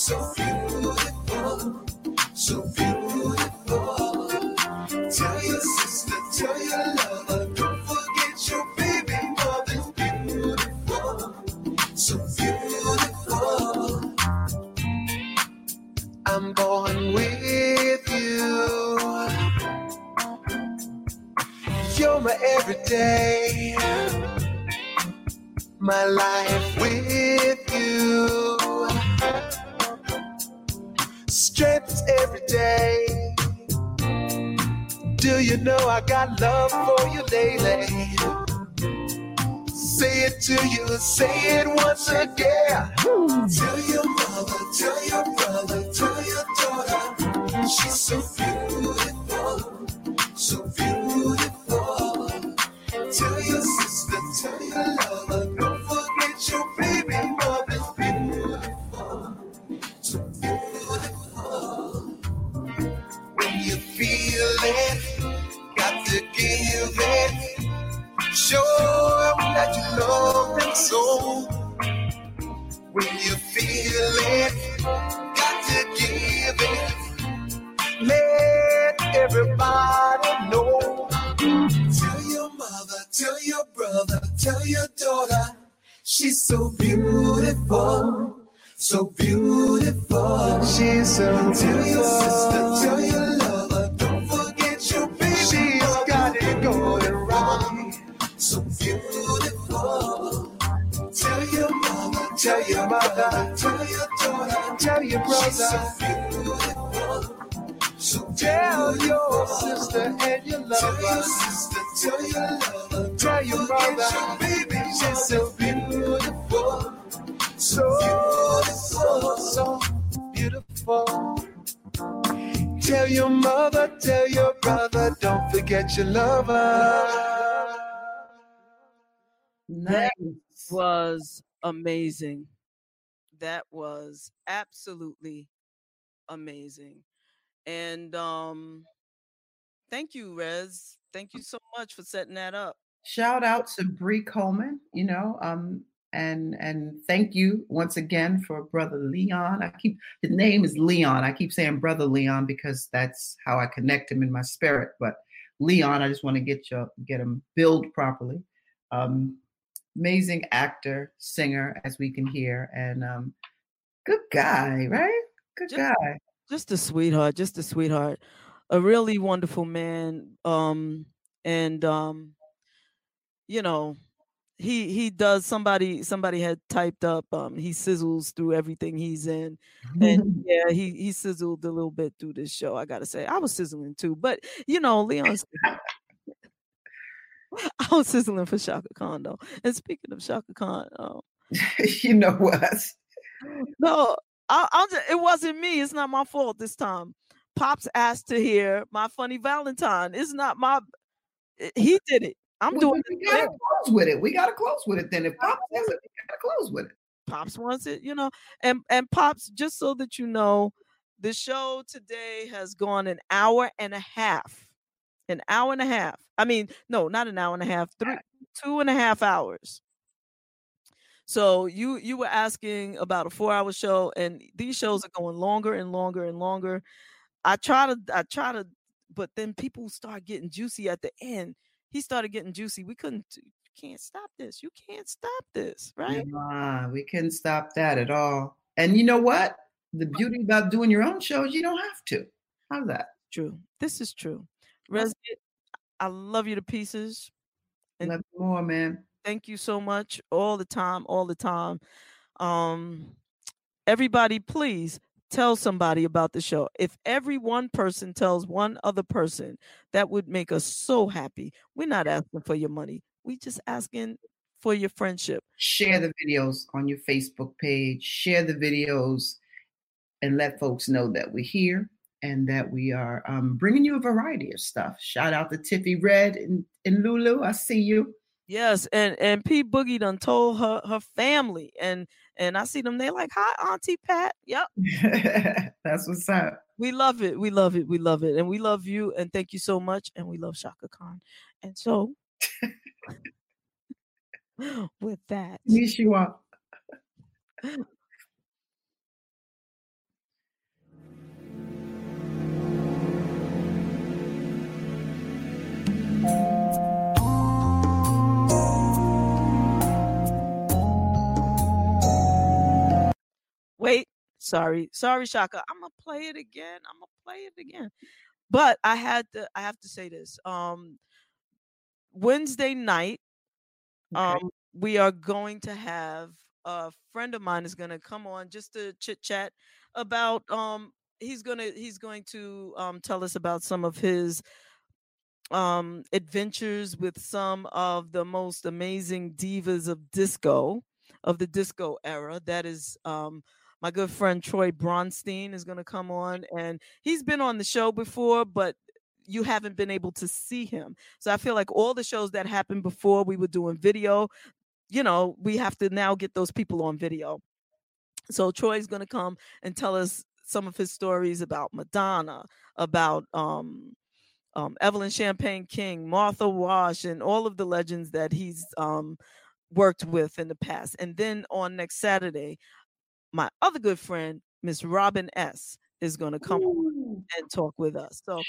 so beautiful, so beautiful. Tell your sister, tell your lover, don't forget your baby mother's beautiful, so beautiful. I'm born with you. You're my everyday, my life with you. Strength every day. Do you know I got love for you daily? Say it to you, say it once again. Tell your mother, tell your brother, tell your daughter. She's so beautiful, so beautiful. Tell your sister, tell your Show that you love them so. When you feel it, got to give it. Let everybody know. Tell your mother, tell your brother, tell your daughter. She's so beautiful, so beautiful. She's so beautiful. Tell your sister, tell your tell your mother, tell your daughter, tell your brother. So beautiful. So tell your sister and your lover. Tell your sister, tell your lover, tell your brother, baby, she's so beautiful. So beautiful, so beautiful. Tell your mother, tell your brother, don't forget your lover. Nice. was amazing. That was absolutely amazing. And um thank you, Rez. Thank you so much for setting that up. Shout out to Bree Coleman, you know, um, and and thank you once again for brother Leon. I keep his name is Leon. I keep saying brother Leon because that's how I connect him in my spirit. But Leon, I just want to get you get him billed properly. Um, amazing actor, singer, as we can hear, and um, good guy, right? Good Just- guy. Just a sweetheart, just a sweetheart. A really wonderful man. Um and um you know, he he does somebody somebody had typed up um he sizzles through everything he's in and yeah he he sizzled a little bit through this show i gotta say i was sizzling too but you know leon's i was sizzling for Chaka Khan though and speaking of Chaka Khan um, you know what? no I, I'll just, it wasn't me it's not my fault this time pops asked to hear my funny valentine it's not my eh, he did it i'm We, doing we it gotta close with it. We gotta close with it. Then if Pop says it, we gotta close with it. pops wants it you know and and pops just so that you know the show today has gone an hour and a half an hour and a half i mean no not an hour and a half three two and a half hours so you you were asking about a four hour show and these shows are going longer and longer and longer i try to i try to but then people start getting juicy at the end he started getting juicy we couldn't you can't stop this you can't stop this right Nah, we couldn't stop that at all. And you know what? The beauty about doing your own shows, you don't have to. How's that? true. This is true. Resnick, I love you to pieces. And- Love you more, man. Thank you so much all the time, all the time. Um, everybody, please tell somebody about the show. If every one person tells one other person, that would make us so happy. We're not asking for your money. We just asking for your friendship. Share the videos on your Facebook page. Share the videos and let folks know that we're here and that we are um, bringing you a variety of stuff. Shout out to Tiffy Red and, and Lulu. I see you. Yes, and and P Boogie done told her her family, and and I see them. They like, "Hi, Auntie Pat." Yep, that's what's up. We love it. We love it. We love it, and we love you. And thank you so much. And we love Chaka Khan. And so, with that, yes, you are. Wait, sorry, sorry, Chaka. I'm gonna play it again. I'm gonna play it again. But I had to. I have to say this. Um, Wednesday night, Okay. um, we are going to have a friend of mine is gonna come on just to chit chat about. Um, he's gonna he's going to um tell us about some of his um adventures with some of the most amazing divas of disco of the disco era that is um my good friend troy bronstein is going to come on and he's been on the show before but you haven't been able to see him. So i feel like all the shows that happened before we were doing video. You know we have to now get those people on video. So troy's going to come and tell us some of his stories about madonna about um um, Evelyn Champagne King, Martha Wash, and all of the legends that he's um, worked with in the past. And then on next Saturday, my other good friend, Miss Robin S, is going to come and talk with us. So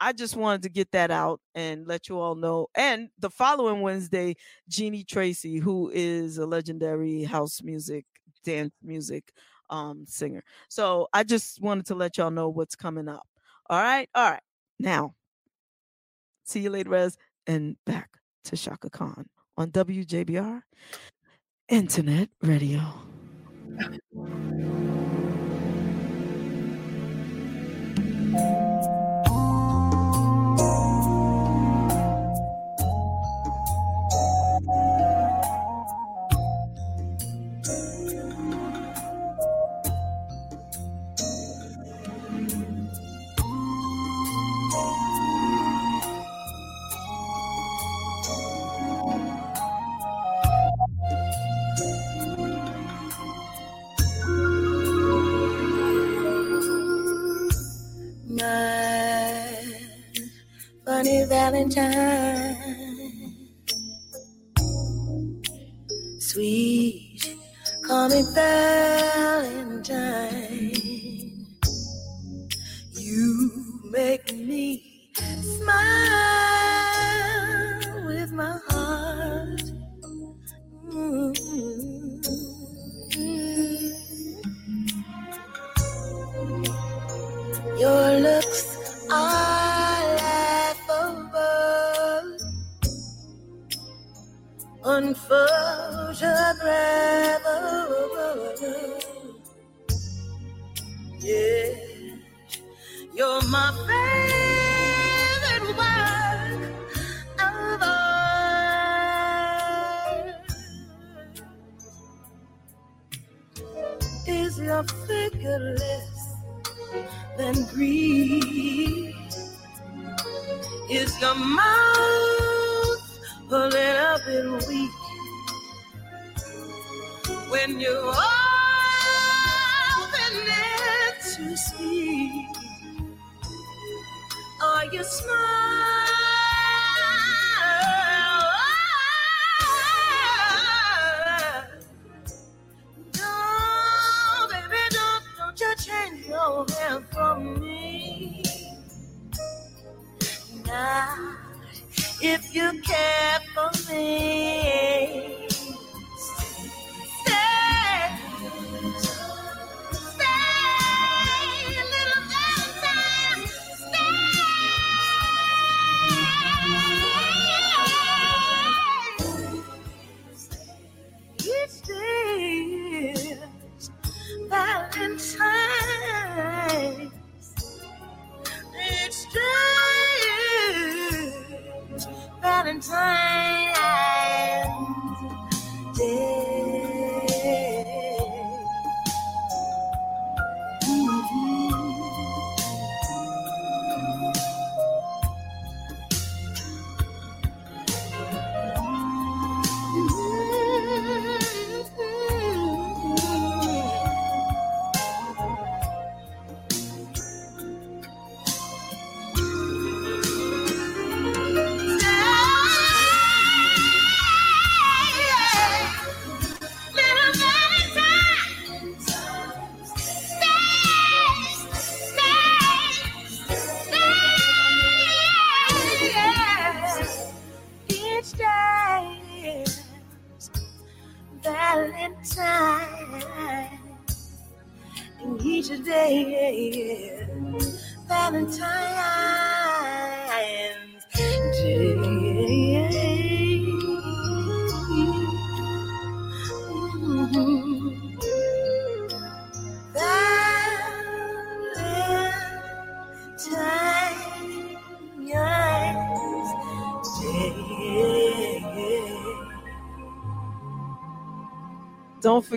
I just wanted to get that out and let you all know. And the following Wednesday, Jeannie Tracy, who is a legendary house music, dance music um, singer. So I just wanted to let y'all know what's coming up. All right. All right. Now, see you later, Rez. And back to Chaka Khan on WJBR Internet Radio. My funny unphotographable. Yeah, you're my favorite work of art. Is your figure less than Greek? Is your mouth a little bit weak when you open it to speak? Are you smile? No, baby, don't, don't you change your hair for me. Now, if you care for me,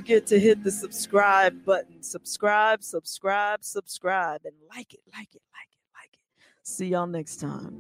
forget to hit the subscribe button. Subscribe, subscribe, subscribe, and like it, like it, like it, like it. See y'all next time.